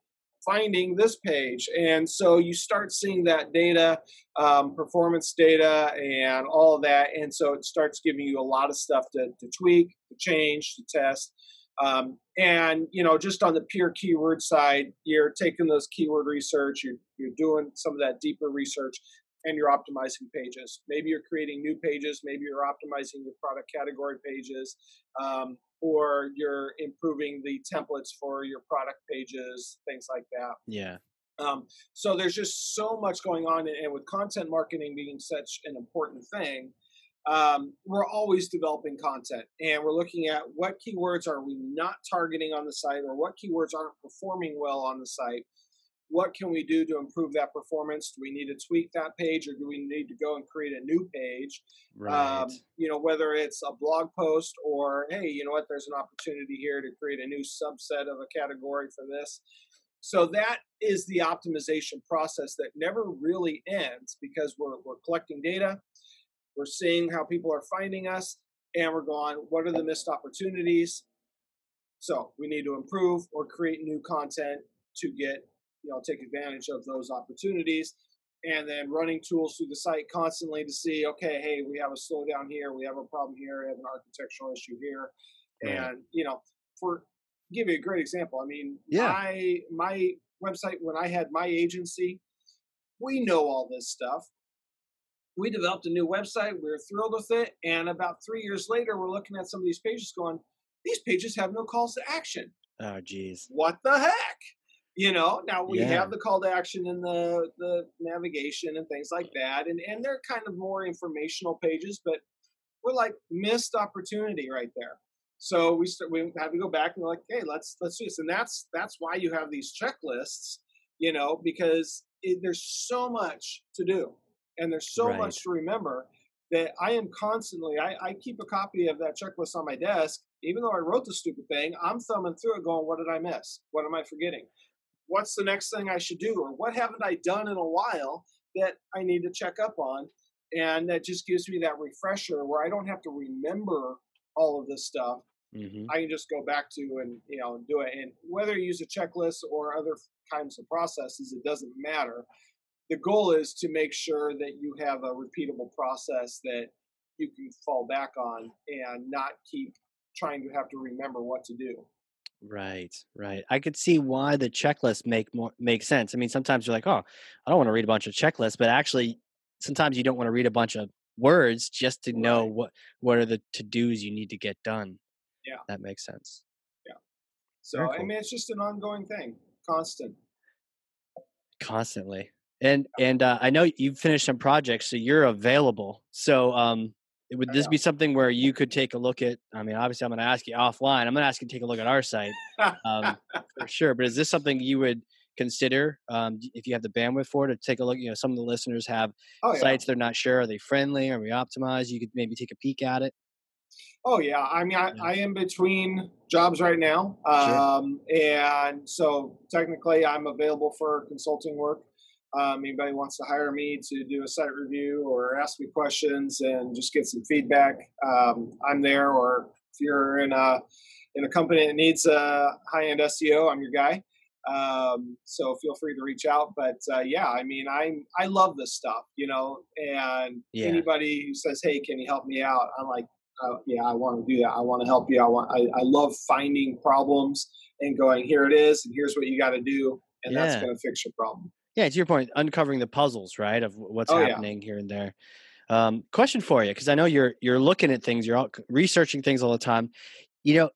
finding this page. And so you start seeing that data, um, performance data, and all of that. And so it starts giving you a lot of stuff to, to tweak, to change, to test. Um, and you know, just on the pure keyword side, you're taking those keyword research, you're, you're doing some of that deeper research, and you're optimizing pages. Maybe you're creating new pages, maybe you're optimizing your product category pages, um, or you're improving the templates for your product pages, things like that. Yeah. Um, so there's just so much going on, and with content marketing being such an important thing, um, we're always developing content, and we're looking at what keywords are we not targeting on the site, or what keywords aren't performing well on the site. What can we do to improve that performance? Do we need to tweak that page, or do we need to go and create a new page? Right. um, you know whether it's a blog post or hey you know what there's an opportunity here to create a new subset of a category for this so that is the optimization process that never really ends because we're, we're collecting data we're seeing how people are finding us and we're going what are the missed opportunities so we need to improve or create new content to get you know take advantage of those opportunities and then running tools through the site constantly to see, okay, hey, we have a slowdown here, we have a problem here, we have an architectural issue here, Right. and you know, for give you a great example. I mean, Yeah. my my website when I had my agency, we know all this stuff. We developed a new website. We were thrilled with it, and about three years later, we're looking at some of these pages, going, "These pages have no calls to action. Oh, geez. What the heck?" You know. Now we Yeah. have the call to action in the the navigation and things like that, and and they're kind of more informational pages, but we're like missed opportunity right there. So we start, we had to go back and like, hey, let's let's do this, and that's that's why you have these checklists, you know, because it, there's so much to do, and there's so Right. much to remember that I am constantly. I, I keep a copy of that checklist on my desk, even though I wrote the stupid thing. I'm thumbing through it, going, what did I miss? What am I forgetting? What's the next thing I should do, or what haven't I done in a while that I need to check up on? And that just gives me that refresher where I don't have to remember all of this stuff. hmm I can just go back to and you know do it. And whether you use a checklist or other kinds of processes, it doesn't matter. The goal is to make sure that you have a repeatable process that you can fall back on and not keep trying to have to remember what to do. Right, right. I could see why the checklist make more make sense. I mean, sometimes you're like, oh, I don't want to read a bunch of checklists, but actually, sometimes you don't want to read a bunch of words just to know what what are the to dos you need to get done. Yeah. that makes sense. Yeah. So Very I mean, it's just an ongoing thing, constant. Constantly, and and uh, I know you've finished some projects, so you're available. So, um, would this be something where you could take a look at? I mean, obviously, I'm going to ask you offline. I'm going to ask you to take a look at our site um, for sure. But is this something you would consider um, if you have the bandwidth for it to take a look? You know, some of the listeners have oh yeah. sites they're not sure. Are they friendly? Are we optimized? You could maybe take a peek at it. Oh yeah, I mean, I, Yeah. I am between jobs right now, Sure. um, and so technically I'm available for consulting work. Um, anybody wants to hire me to do a site review or ask me questions and just get some feedback, um, I'm there. Or if you're in a in a company that needs a high end SEO, I'm your guy. Um, so feel free to reach out. But uh, yeah, I mean, I I love this stuff, you know. And Yeah. anybody who says, "Hey, can you help me out?" I'm like, uh, "Yeah, I want to do that. I want to help you. I want. I, I love finding problems and going, here it is, and here's what you got to do, and that's going to fix your problem." Yeah, to your point, uncovering the puzzles, right, of what's Oh, yeah. happening here and there. Um, question for you, because I know you're you're looking at things, you're all, researching things all the time. You know,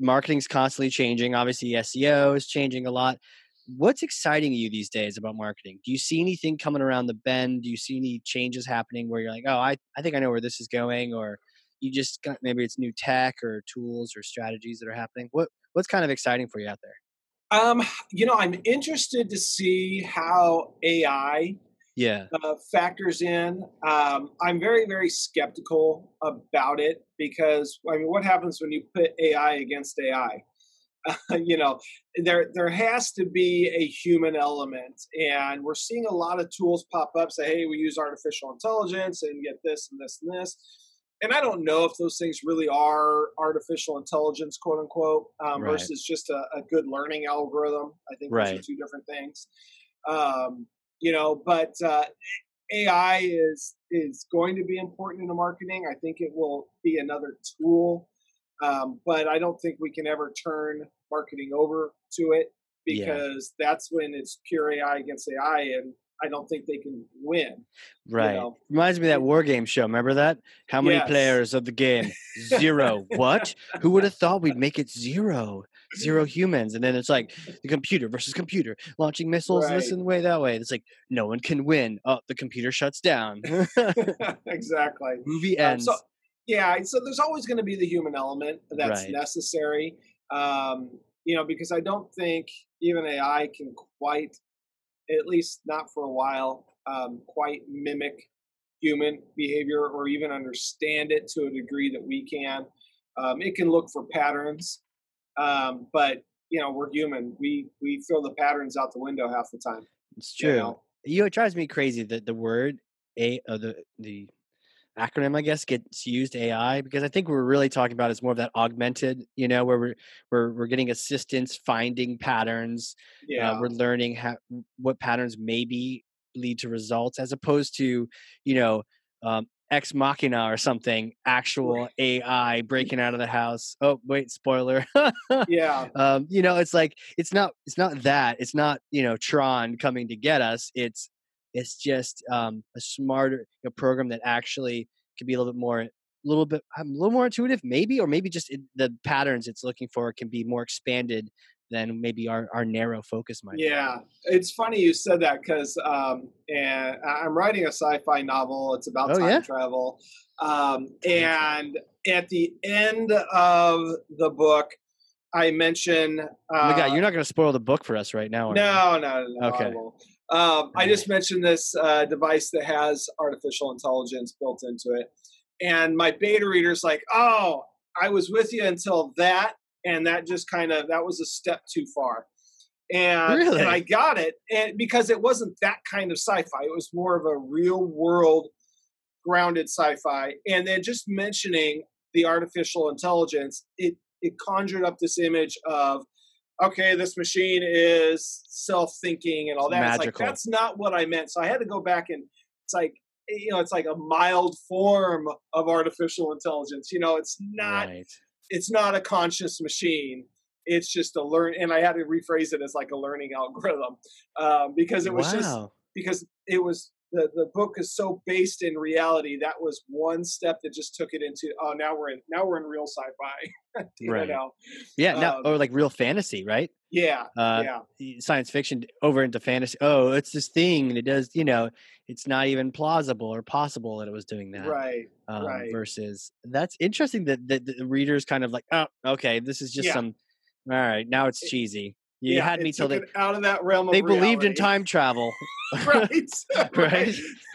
marketing's constantly changing. Obviously, SEO is changing a lot. What's exciting you these days about marketing? Do you see anything coming around the bend? Do you see any changes happening where you're like, oh, I, I think I know where this is going, or you just got maybe it's new tech or tools or strategies that are happening? What what's kind of exciting for you out there? Um, you know, I'm interested to see how AI Yeah, uh, factors in. Um, I'm very, very skeptical about it because I mean, what happens when you put AI against AI? you know, there there has to be a human element, and we're seeing a lot of tools pop up. Say, hey, we use artificial intelligence and get this and this and this. And I don't know if those things really are artificial intelligence, quote unquote, um, Right. versus just a, a good learning algorithm. I think those are two different things. Um, you know, but uh, AI is is going to be important in the marketing. I think it will be another tool, um, but I don't think we can ever turn marketing over to it Yeah. because that's when it's pure AI against AI, and I don't think they can win. Right. know. Reminds me of that war game show. Remember that? How many Yes. players of the game? Zero. what? Who would have thought we'd make it zero? Zero humans. And then it's like the computer versus computer launching missiles this and way that way. It's like no one can win. Oh, the computer shuts down. exactly. Movie Um, ends. so yeah, so there's always going to be the human element that's Right. necessary. Um, you know, because I don't think even AI can quite, at least not for a while, um, quite mimic human behavior or even understand it to a degree that we can. Um, it can look for patterns, um, but you know, we're human. We we throw the patterns out the window half the time. it's you true. know? You know, it drives me crazy that the word a uh, the the acronym I guess gets used AI because I think we're really talking about is more of that augmented, you know, where we're we're we're getting assistance finding patterns. Yeah, Uh, we're learning how what patterns maybe lead to results as opposed to you know um, ex machina or something actual ai breaking out of the house. Oh wait spoiler. Yeah. Um, you know it's like it's not it's not that it's not you know tron coming to get us it's it's just um, a smarter you know, program that actually could be a little bit more a little bit a little more intuitive maybe or maybe just it, the patterns it's looking for can be more expanded than maybe our, our narrow focus might yeah be. it's funny you said that because um, and i'm writing a sci-fi novel it's about oh, time yeah? travel um, and at the end of the book i mention uh, oh my god you're not going to spoil the book for us right now no, no no no okay um, I just mentioned this uh, device that has artificial intelligence built into it, and my beta reader's like, "Oh, I was with you until that, and that just kind of that was a step too far." And, really? and I got it, and because it wasn't that kind of sci-fi, it was more of a real world grounded sci-fi. And then just mentioning the artificial intelligence, it it conjured up this image of okay, this machine is self-thinking and all that. Magical. It's like that's not what I meant. So I had to go back and it's like you know, it's like a mild form of artificial intelligence. You know, it's not right. it's not a conscious machine. It's just a learn, and I had to rephrase it as like a learning algorithm um, because it was wow. just because it was the the book is so based in reality. That was one step that just took it into oh now we're in now we're in real sci-fi. right. Know? Yeah, um, now, or like real fantasy, right? Yeah, uh, yeah. Science fiction over into fantasy. Oh, it's this thing, and it does. You know, it's not even plausible or possible that it was doing that. Right. Um, right. Versus that's interesting that, that the readers kind of like, oh, okay, this is just yeah. some. All right, now it's cheesy. You yeah, had me till they out of that realm. They believed in time travel, right? right.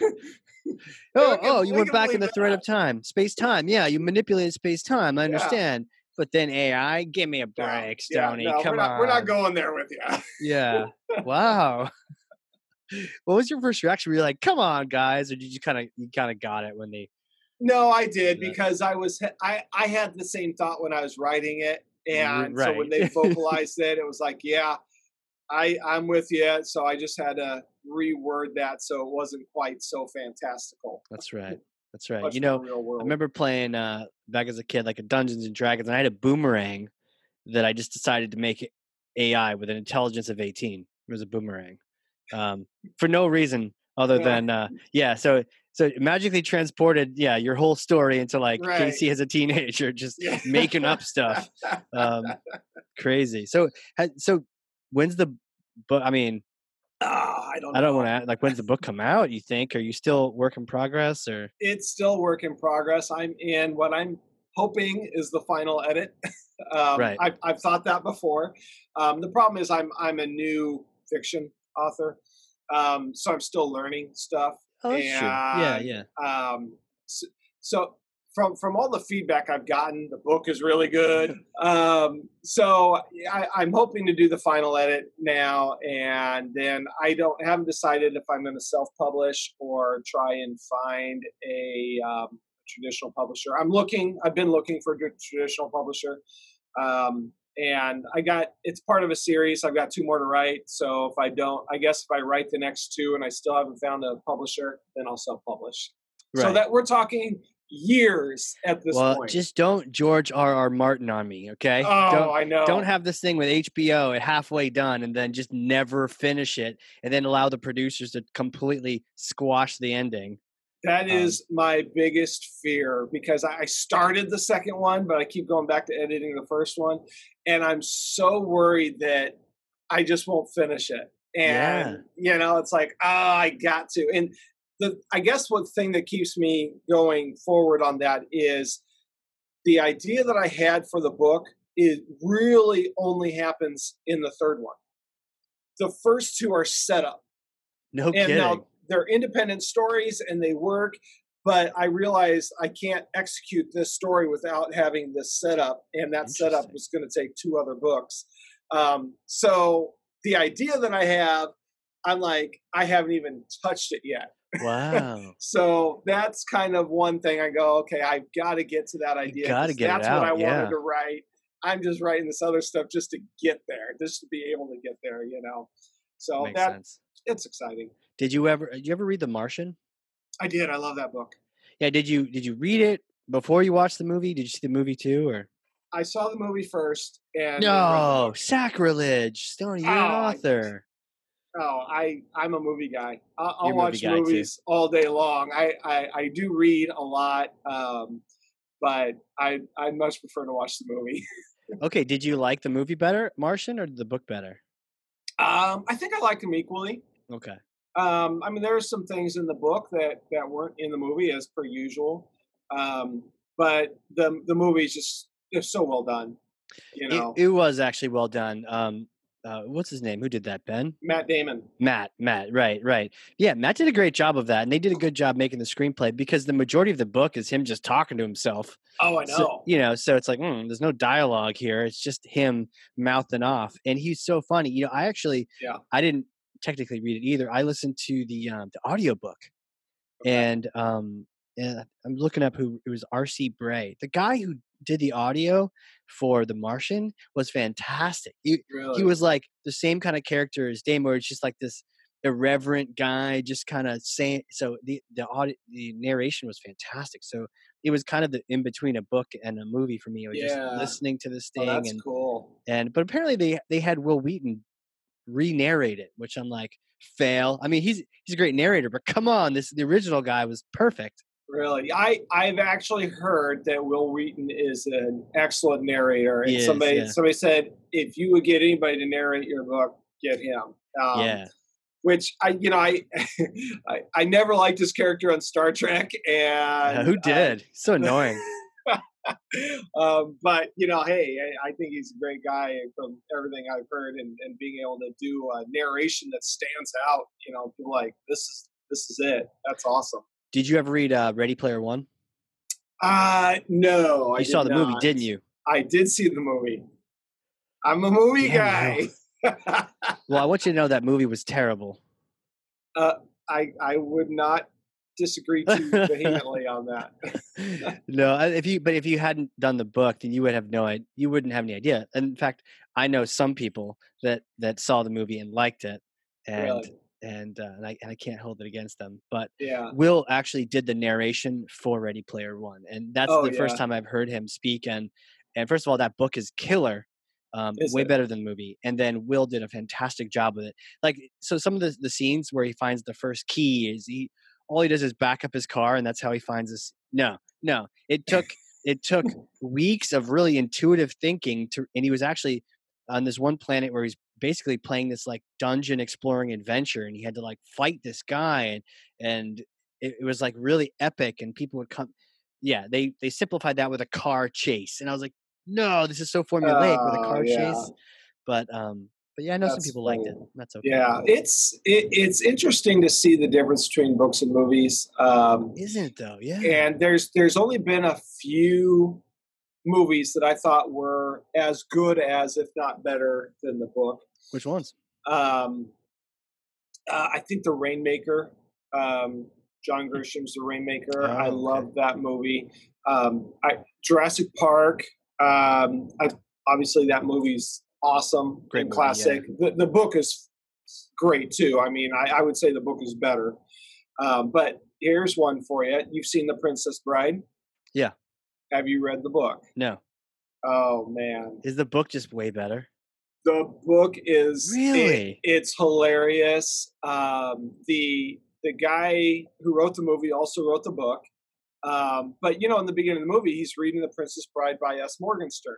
oh, oh, you went back in the thread that. of time, space time. Yeah, you manipulated space time. I understand. Yeah. But then AI, give me a break, yeah, Stoney. Yeah, no, Come we're not, on, we're not going there with you. yeah. Wow. what was your first reaction? Were you like, "Come on, guys," or did you kind of you kind of got it when they? No, I did because I was I I had the same thought when I was writing it, and right. so when they vocalized it, it was like, yeah, I I'm with you. So I just had to reword that so it wasn't quite so fantastical. That's right. That's right. you know, I remember playing uh, back as a kid, like a Dungeons and Dragons, and I had a boomerang that I just decided to make AI with an intelligence of 18. It was a boomerang um, for no reason other yeah. than uh, yeah. So so magically transported yeah your whole story into like right. casey as a teenager just yeah. making up stuff. Um crazy. So so when's the book i mean uh, i don't i don't want to like when's the book come out you think? Are you still work in progress or? It's still work in progress. I'm in what i'm hoping is the final edit. Um, right. I've, I've thought that before. Um, the problem is i'm i'm a new fiction author. Um, so i'm still learning stuff Oh, and, Yeah, yeah. Um, so, so, from from all the feedback I've gotten, the book is really good. um, so I, I'm hoping to do the final edit now, and then I don't haven't decided if I'm going to self publish or try and find a um, traditional publisher. I'm looking. I've been looking for a traditional publisher. Um, and I got it's part of a series. I've got two more to write. So if I don't, I guess if I write the next two and I still haven't found a publisher, then I'll self-publish. Right. So that we're talking years at this well, point. just don't George R. R. Martin on me, okay? Oh, don't, I know. Don't have this thing with HBO at halfway done and then just never finish it, and then allow the producers to completely squash the ending. That um, um, my biggest fear because I started the second one, but I keep going back to editing the first one, and I'm so worried that I just won't finish it. And yeah. you know, it's like, oh, I got to. And the I guess what thing that keeps me going forward on that is the idea that I had for the book. It really only happens in the third one. The first two are set up. No and kidding. Now, they're independent stories and they work but i realized i can't execute this story without having this setup and that setup was going to take two other books. Um, so the idea that i have i'm like i haven't even touched it yet. Wow. So that's kind of one thing i go okay i've got to get to that idea got to get that's what i yeah. wanted to write. I'm just writing this other stuff just to get there just to be able to get there you know so Makes that sense. it's exciting Did you ever? Did you ever read The Martian? I did. I love that book. Yeah. Did you? Did you read it before you watched the movie? Did you see the movie too, or? I saw the movie first, and then read the No, sacrilege, Stoney, you're an Oh, I- author. Oh, I I'm a movie guy. I'll, I'll movie watch guy, too. movies all day long. I, I I do read a lot, um, but I I much prefer to watch the movie. Okay, did you like the movie better, Martian, or the book better? Um, I think I like them equally. Okay. Um, I mean, there are some things in the book that that weren't in the movie as per usual, um, but the the movie is just it's so well done. You It, know, it was actually well done. Um, uh, what's his name? Who did that? Ben? Matt Damon. Matt. Matt. Right. Right. Yeah, Matt did a great job of that, and they did a good job making the screenplay because the majority of the book is him just talking to himself. Oh, I know. So, you know, so it's like mm, there's no dialogue here. It's just him mouthing off, and he's so funny. You know, I actually, Yeah. I didn't technically read it either. I listened to the um, the audiobook, Okay. and um, and I'm looking up who it was. R.C. Bray, the guy who did the audio for The Martian, was fantastic. He, really, he was like the same kind of character as Dame, where it's just like this irreverent guy, just kind of saying. So the the audio, the narration was fantastic. So it was kind of the in between a book and a movie for me. I was Yeah. just listening to this oh, thing, that's and cool. and but apparently they they had Wil Wheaton re-narrate it, which I'm like fail. I mean, he's he's a great narrator, but come on, this the original guy was perfect. Really, I I've actually heard that Wil Wheaton is an excellent narrator, and is, somebody yeah. somebody said if you would get anybody to narrate your book, get him. Um, yeah, Which I, you know, I, I, I never liked his character on Star Trek, and Yeah, who I- did? so annoying. um, but you know, hey, I, I think he's a great guy from everything I've heard, and, and being able to do a narration that stands out. You know, like this is this is it. That's awesome. Did you ever read uh, Ready Player One? Uh no, I You did saw the movie, didn't you? I did see the movie. I'm a movie Yeah, guy. Well, I want you to know that movie was terrible. uh, I I would not disagree too vehemently on that. no, if you but if you hadn't done the book, then you would have no idea. You wouldn't have any idea. And in fact, I know some people that that saw the movie and liked it, and Really? And uh, and I and I can't hold it against them. But Yeah. Wil actually did the narration for Ready Player One, and that's Oh, the first time I've heard him speak. And and first of all, that book is killer, um, Is way it? better than the movie. And then Wil did a fantastic job with it. Like so, some of the the scenes where he finds the first key is he all he does is back up his car, and that's how he finds this. No, no, it took it took weeks of really intuitive thinking to, and he was actually on this one planet where he's basically playing this like dungeon exploring adventure and he had to like fight this guy and and it, it was like really epic and people would come yeah they they simplified that with a car chase and i was like no this is so formulaic with a Oh, car yeah. chase but um but yeah i know some That's people liked it that's okay Yeah, it's it, it's interesting to see the difference between books and movies. Um, isn't it though yeah and there's there's only been a few movies that I thought were as good as, if not better, than the book. Which ones Um, uh, I think the Rainmaker, um, John Grisham's The Rainmaker. I Oh, okay. love that movie. Um, I, Jurassic Park. Um, I, obviously, that movie's awesome, Great and movie, classic. The, the book is great too. I mean, I, I would say the book is better. Um, but here's one for you. You've seen The Princess Bride. Yeah. Have you read the book? no Oh man, is the book just way better the book is it- Really? it's hilarious. Um, the the guy who wrote the movie also wrote the book. Um, but you know, in the beginning of the movie, he's reading The Princess Bride by S. Morgenstern.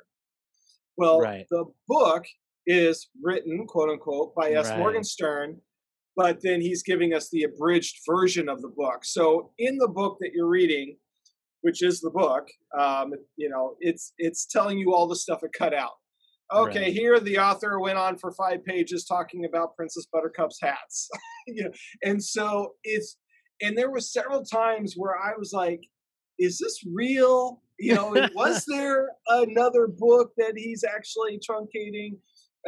Well, Right. the book is written, quote unquote, by S. Right. Morgenstern, but then he's giving us the abridged version of the book. So in the book that you're reading, which is the book, um, you know, it's it's telling you all the stuff it cut out. Okay, Right. here the author went on for five pages talking about Princess Buttercup's hats. you know, and so it's and there was several times where I was like, is this real? You know, was there another book that he's actually truncating?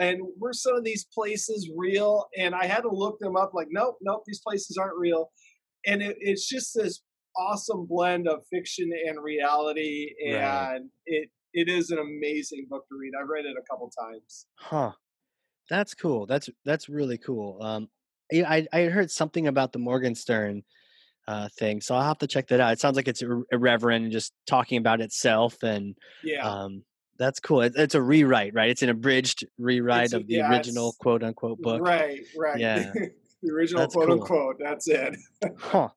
And were some of these places real? And I had to look them up, like, nope, nope, these places aren't real. And it, it's just this awesome blend of fiction and reality. And Right. it it is an amazing book to read. I've read it a couple times. Huh. That's cool. That's that's really cool. Um I I heard something about the Morgenstern uh, thing, so I'll have to check that out. It sounds like it's ir- irreverent and just talking about itself, and Yeah. um, that's cool. It, it's a rewrite, right? It's an abridged rewrite It's of the yeah, original quote unquote book. Right, right. Yeah. the original That's quote cool. unquote. That's it. Huh.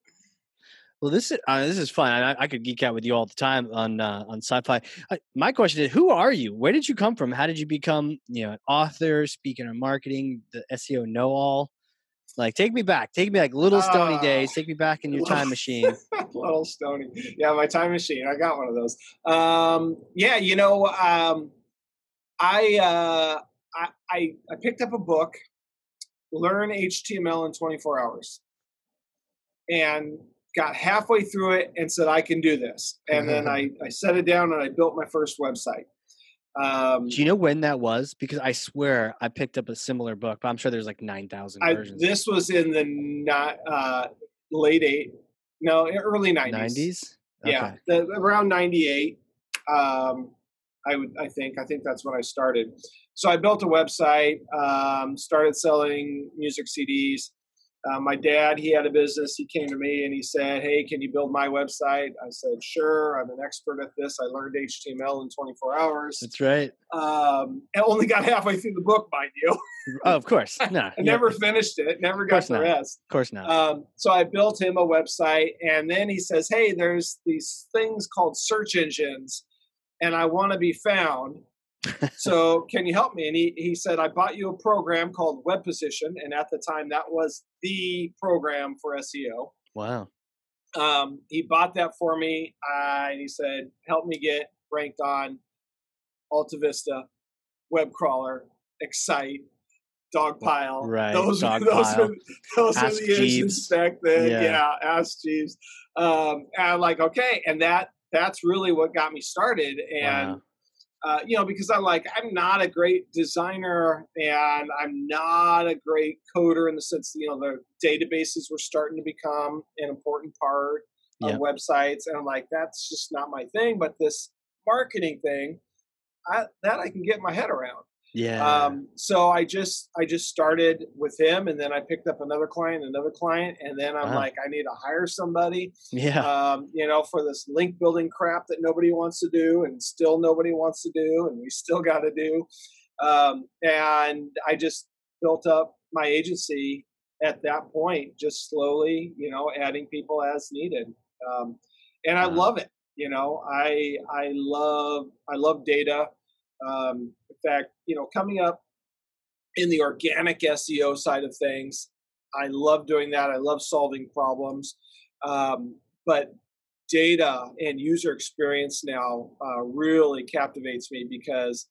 Well, this is uh, this is fun. I, I could geek out with you all the time on uh, on sci-fi. I, my question is, who are you? Where did you come from? How did you become, you know, an author, speaking of marketing, the SEO know-all? Like, take me back. Take me like little Stoney Ah. days. Take me back in your time machine. Little Stoney. Yeah, my time machine. I got one of those. Um, yeah, you know, um, I, uh, I I I picked up a book, Learn HTML in 24 Hours, and got halfway through it and said I can do this. And then I I set it down and I built my first website. Um, Do you know when that was? Because I swear I picked up a similar book, but I'm sure there's like nine thousand I, versions. this was in the not uh, late eight, no, early 90s. Nineties. yeah the, around 98 um i would i think i think that's when i started so i built a website um started selling music cds uh, my dad he had a business he came to me and he said hey can you build my website i said sure i'm an expert at this i learned html in 24 hours That's right. um i only got halfway through the book mind you Oh, of course. No, i never finished it never got the not. rest Of course not. um, so I built him a website, and then he says, "Hey, there's these things called search engines, and I want to be found. so can you help me?" And he he said, "I bought you a program called Web Position, and at the time that was the program for SEO. wow. Um, he bought that for me, uh, and he said, "Help me get ranked on Alta Vista, Web Crawler, Excite." Dogpile, Right, Those, those were those were the Jeeves. back then. Yeah. Yeah, Ask Jeeves. Um, and I'm like, okay, and that that's really what got me started. And Wow. Uh, you know, because I'm like, I'm not a great designer and I'm not a great coder in the sense, that, you know, the databases were starting to become an important part of Yep. websites. And I'm like, that's just not my thing. But this marketing thing, I, that I can get my head around. Yeah. Um, so I just I just started with him, and then I picked up another client, another client, and then I'm Wow. like, I need to hire somebody, yeah. um, you know, for this link building crap that nobody wants to do, and still nobody wants to do, and we still got to do. Um, and I just built up my agency at that point, just slowly, you know, adding people as needed. Um, and I love it. You know, I I love I love data. Um, in fact, you know, coming up in the organic SEO side of things, I love doing that. I love solving problems. Um, but data and user experience now uh, really captivates me because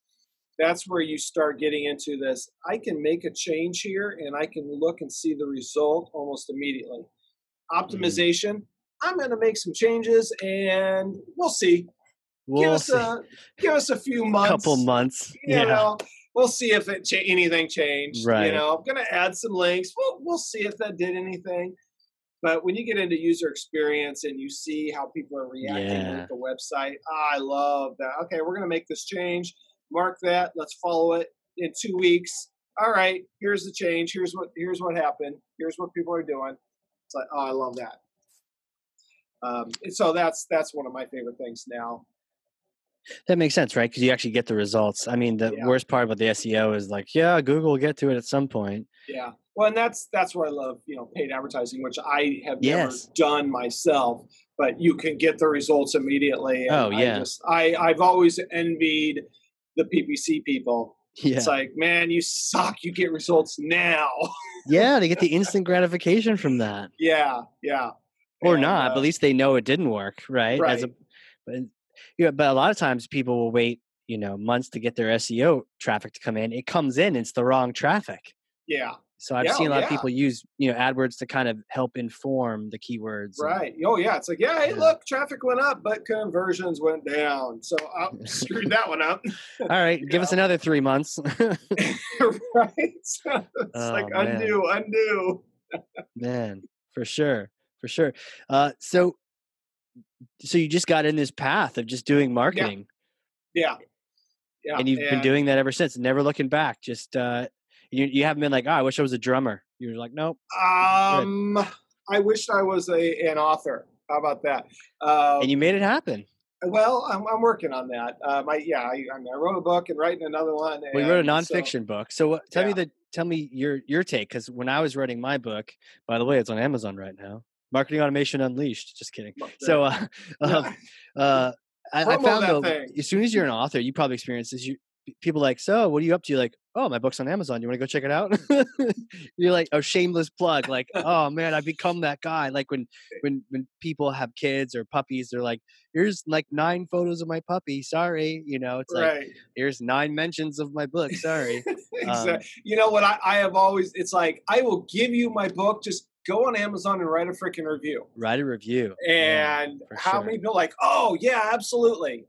that's where you start getting into this. I can make a change here and I can look and see the result almost immediately. Optimization, I'm going to make some changes and we'll see. Give we'll us see. a give us a few months. couple months. You Yeah. know, we'll see if it cha- anything changed. Right. You know, I'm gonna add some links. We'll we'll see if that did anything. But when you get into user experience and you see how people are reacting Yeah. with the website, I love that. Okay, we're gonna make this change. Mark that. Let's follow it in two weeks. All right, here's the change. Here's what here's what happened. Here's what people are doing. It's like, oh, I love that. Um, and so that's that's one of my favorite things now. That makes sense, right? Because you actually get the results. I mean, the Yeah. worst part about the SEO is like, yeah, Google will get to it at some point. Yeah. Well, and that's that's where I love you know paid advertising, which I have Yes. never done myself, but you can get the results immediately. and Oh, yeah. I just I I've always envied the PPC people. Yeah. It's like, man, you suck. You get results now. yeah, they get the instant gratification from that. yeah, yeah. Or And, not, but uh, at least they know it didn't work, right? As a, But, yeah, but a lot of times people will wait, you know, months to get their SEO traffic to come in. It comes in, it's the wrong traffic. yeah, So I've Yeah, seen a lot of people use, you know, AdWords to kind of help inform the keywords. and- right. Oh yeah. It's like, yeah, hey, Yeah. look, traffic went up, but conversions went down. So I screwed that one up. All right, give us another three months. right. it's Oh, like man. undo, undo. Man, for sure, for sure. Uh, so, so you just got in this path of just doing marketing, Yeah. Yeah. and you've been doing that ever since, never looking back. Just uh, You you haven't been like, oh, I wish I was a drummer. You're like, nope. Um, I wished I was a an author. How about that? Um, and you made it happen. Well, I'm, I'm working on that. Um, I yeah, I, I, wrote a book and writing another one. We wrote a and so- nonfiction book. So tell me the tell me your your take because when I was writing my book, by the way, it's on Amazon right now. Marketing Automation Unleashed. Just kidding. So uh, um, uh, I, I found though, thing. as soon as you're an author, you probably experience this. You people like, so what are you up to? You're like, oh, my book's on Amazon. You want to go check it out? you're like, oh, shameless plug. Like, oh man, I've become that guy. Like when when when people have kids or puppies, they're like, here's like nine photos of my puppy. Sorry, you know, it's like here's nine mentions of my book. Sorry. exactly. Um, you know what? I, I have always. It's like I will give you my book. Just go on Amazon and write a freaking review. Write a review. And for how sure. many people are like, oh yeah, absolutely.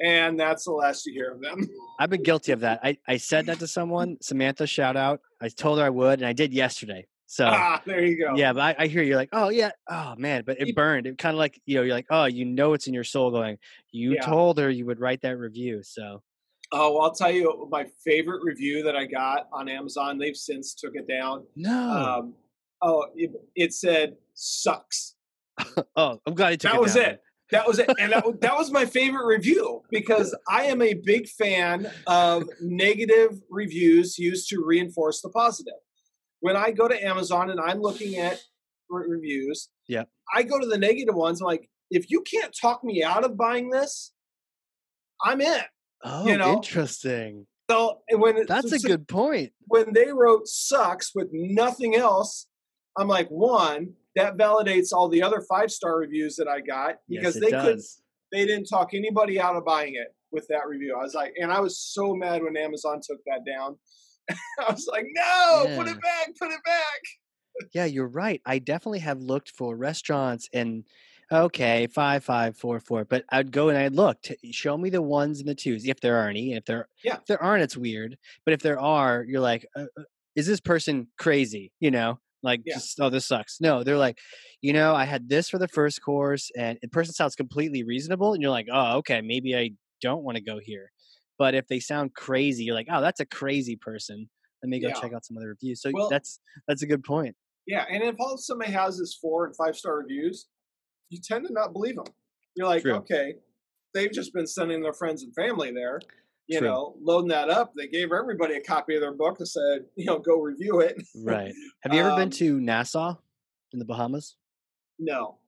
And that's the last you hear of them. I've been guilty of that. I, I said that to someone, Samantha, shout out. I told her I would, and I did yesterday. So ah, there you go. yeah, but I, I hear you're like, oh yeah, oh man, but it burned. It kind of like you know, you're like, oh, you know, it's in your soul going. You Yeah. told her you would write that review, so Oh, well, I'll tell you my favorite review that I got on Amazon. They've since took it down. no. Um, oh, it, it said sucks. oh, I'm glad you took it. That it was down. it. That was it, and that, that was my favorite review because I am a big fan of negative reviews used to reinforce the positive. When I go to Amazon and I'm looking at re- reviews, Yeah. I go to the negative ones. I'm like, if you can't talk me out of buying this, I'm in. Oh, know, interesting. So when That's a good point. when they wrote sucks with nothing else, I'm like, one, that validates all the other five star reviews that I got because yes, they does. couldn't they didn't talk anybody out of buying it with that review. I was like, and I was so mad when Amazon took that down. I was like, no, put it back, put it back. Yeah, you're right. I definitely have looked for restaurants and okay, five, five, four, four. But I'd go and I'd look to show me the ones and the twos, if there are any. If there Yeah. if there aren't, it's weird. But if there are, you're like, uh, uh, is this person crazy? You know, like Yeah. just oh, this sucks. No, they're like, you know, I had this for the first course, and the person sounds completely reasonable, and you're like, oh, okay, maybe I don't want to go here. But if they sound crazy, you're like, oh, that's a crazy person. Let me go Yeah. check out some other reviews. So Well- that's that's a good point. Yeah, and if all somebody has is four and five star reviews, you tend to not believe them. You're like, True. okay, they've just been sending their friends and family there. You True. know, loading that up. They gave everybody a copy of their book and said, you know, go review it. Right. Have you ever been Um, to Nassau in the Bahamas? no.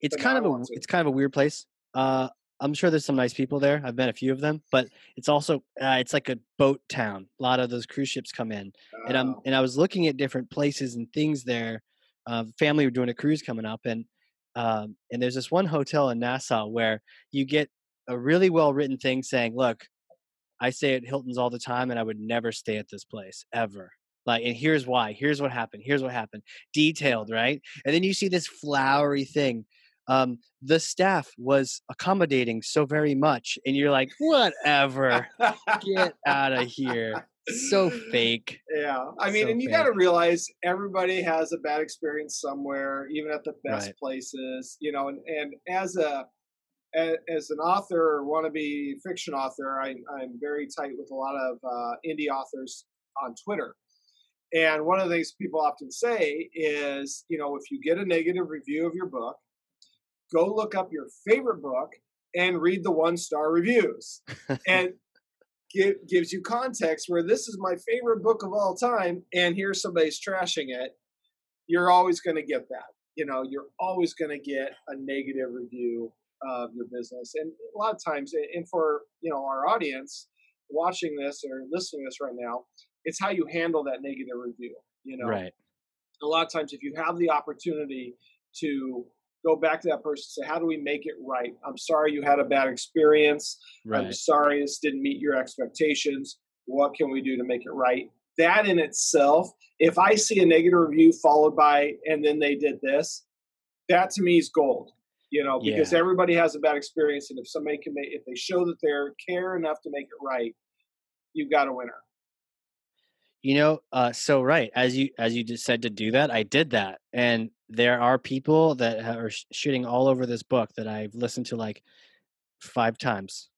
It's but kind of a it's kind of a weird place. Uh, I'm sure there's some nice people there. I've met a few of them, but it's also uh, it's like a boat town. A lot of those cruise ships come in, and I'm Uh, and I was looking at different places and things there. Uh, family were doing a cruise coming up, and um, and there's this one hotel in Nassau where you get a really well written thing saying, "Look, I stay at Hilton's all the time, and I would never stay at this place ever." Like, and here's why. Here's what happened. Here's what happened. Detailed, right? And then you see this flowery thing. Um, the staff was accommodating so very much, and you're like, whatever. Get out of here. So fake. Yeah, I mean, So and you got to realize everybody has a bad experience somewhere, even at the best Right. places. You know, and, and as a a- as an author or wannabe fiction author, I, I'm very tight with a lot of uh, indie authors on Twitter. And one of the things people often say is, you know, if you get a negative review of your book, go look up your favorite book and read the one star reviews. and give, gives you context where this is my favorite book of all time, and here's somebody's trashing it. You're always going to get that. You know, you're always going to get a negative review of your business. And a lot of times, and for, you know, our audience watching this or listening to this right now, it's how you handle that negative review. You know, Right. a lot of times if you have the opportunity to go back to that person and say how do we make it right i'm sorry you had a bad experience i'm sorry this didn't meet your expectations what can we do to make it right that in itself if i see a negative review followed by and then they did this that to me is gold you know because Yeah. everybody has a bad experience and if somebody can make if they show that they're care enough to make it right you've got a winner You know, uh, so right as you as you just said to do that, I did that, and there are people that are shooting all over this book that I've listened to like five times.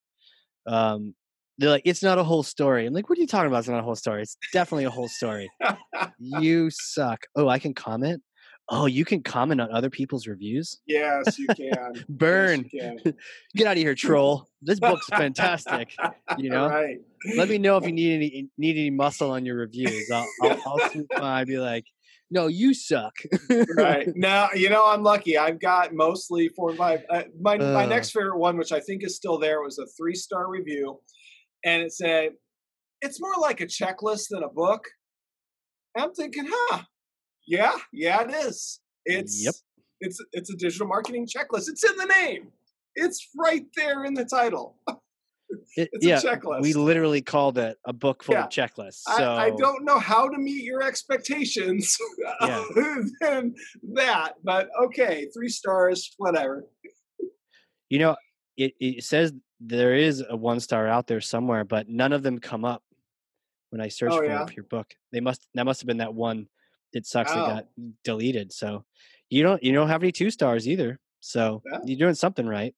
Um, they're like, it's not a whole story. I'm like, what are you talking about? It's not a whole story. It's definitely a whole story. you suck. Oh, I can comment. Oh, you can comment on other people's reviews. yes, you can. Burn. Yes, you Get out of here, troll. This book's fantastic. You know? right. Let me know if you need any need any muscle on your reviews. I'll I'll, I'll swoop by be like, no, you suck. right now you know i'm lucky i've got mostly four and five uh, my, my Uh. next favorite one which i think is still there was a three star review and it said it's more like a checklist than a book And i'm thinking huh yeah yeah it is it's Yep. it's it's a digital marketing checklist it's in the name it's right there in the title It- It's a yeah, checklist. we literally called it a book full Yeah. of checklists. So I, I don't know how to meet your expectations Yeah. other than that but okay three stars whatever You know, it, it says there is a one star out there somewhere, but none of them come up when I search Oh, for, yeah? for your book. They must that must have been that one that sucks Oh. got deleted. So you don't you don't have any two stars either. So Yeah. you're doing something right.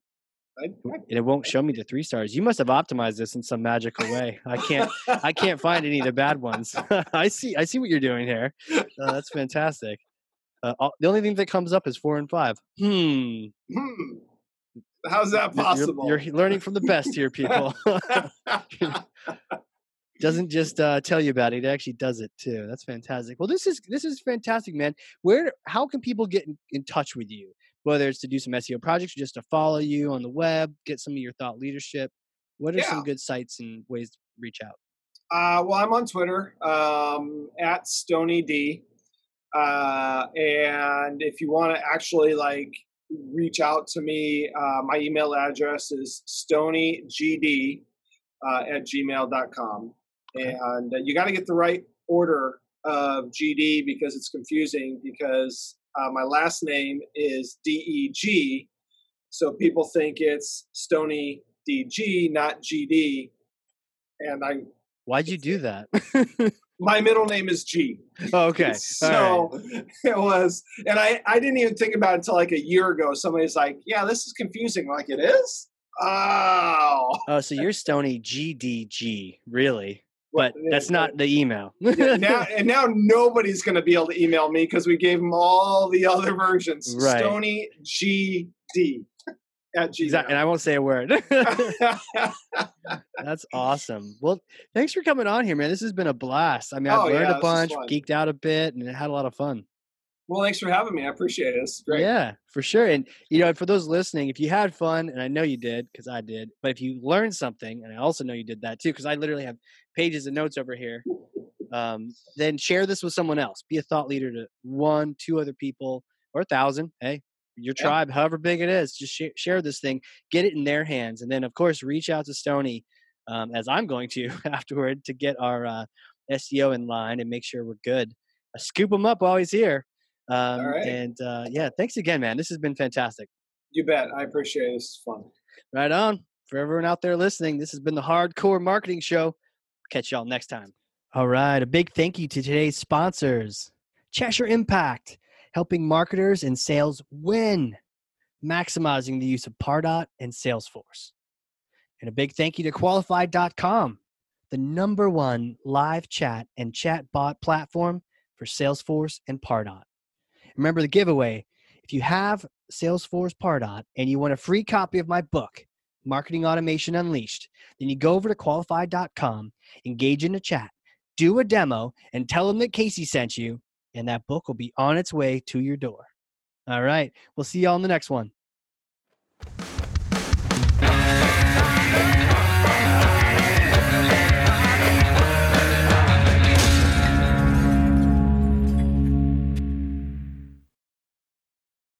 I, And it won't show me the three stars. You must have optimized this in some magical way. I can't I can't find any of the bad ones. I see I see what you're doing here. Uh, that's fantastic. Uh, all, the only thing that comes up is four and five. Hmm. Hmm. How's that possible? You're, you're learning from the best here, people. Doesn't just uh, tell you about it; it actually does it too. That's fantastic. Well, this is this is fantastic, man. Where how can people get in, in touch with you? Whether it's to do some SEO projects, or just to follow you on the web, get some of your thought leadership. What are Yeah. some good sites and ways to reach out? Uh, well, I'm on Twitter um, at Stoney D, uh, and if you want to actually like reach out to me, uh, my email address is stoneygd uh, at gmail.com. And uh, you got to get the right order of GD because it's confusing because uh, my last name is D E G, so people think it's Stoney DG, not GD. And I Why'd you do that? my middle name is G. oh, okay. All right. So it was, and I, I didn't even think about it until like a year ago. Somebody's like, yeah, this is confusing. I'm like, it is? Oh. Oh, so you're Stoney GDG, really? But that's not the email. Yeah, now, and now nobody's going to be able to email me because we gave them all the other versions. Right. Stoney GD at Gmail. exactly. And I won't say a word. That's awesome. Well, thanks for coming on here, man. This has been a blast. I mean, I've Oh, learned yeah, a bunch, geeked out a bit, and had a lot of fun. Well, thanks for having me. I appreciate it. It's great. Yeah, for sure. And you know, for those listening, if you had fun, and I know you did because I did, but if you learned something, and I also know you did that too, because I literally have pages of notes over here. Um, then share this with someone else. Be a thought leader to one, two other people, or a thousand. Hey, your Yeah. tribe, however big it is, just share, share this thing, get it in their hands, and then of course reach out to Stoney, um, as I'm going to afterward to get our uh, SEO in line and make sure we're good. Scoop him up while he's here. Um, right. And uh, yeah, thanks again, man. This has been fantastic. You bet. I appreciate it. This is fun. Right on. For everyone out there listening, this has been the Hard Corps Marketing Show. Catch y'all next time. All right. A big thank you to today's sponsors Cheshire Impact, helping marketers and sales win, maximizing the use of Pardot and Salesforce. And a big thank you to Qualified.com, the number one live chat and chat bot platform for Salesforce and Pardot. Remember the giveaway. If you have Salesforce Pardot and you want a free copy of my book, Marketing Automation Unleashed, then you go over to qualified.com, engage in a chat, do a demo, and tell them that Casey sent you, and that book will be on its way to your door. All right. We'll see y'all in the next one.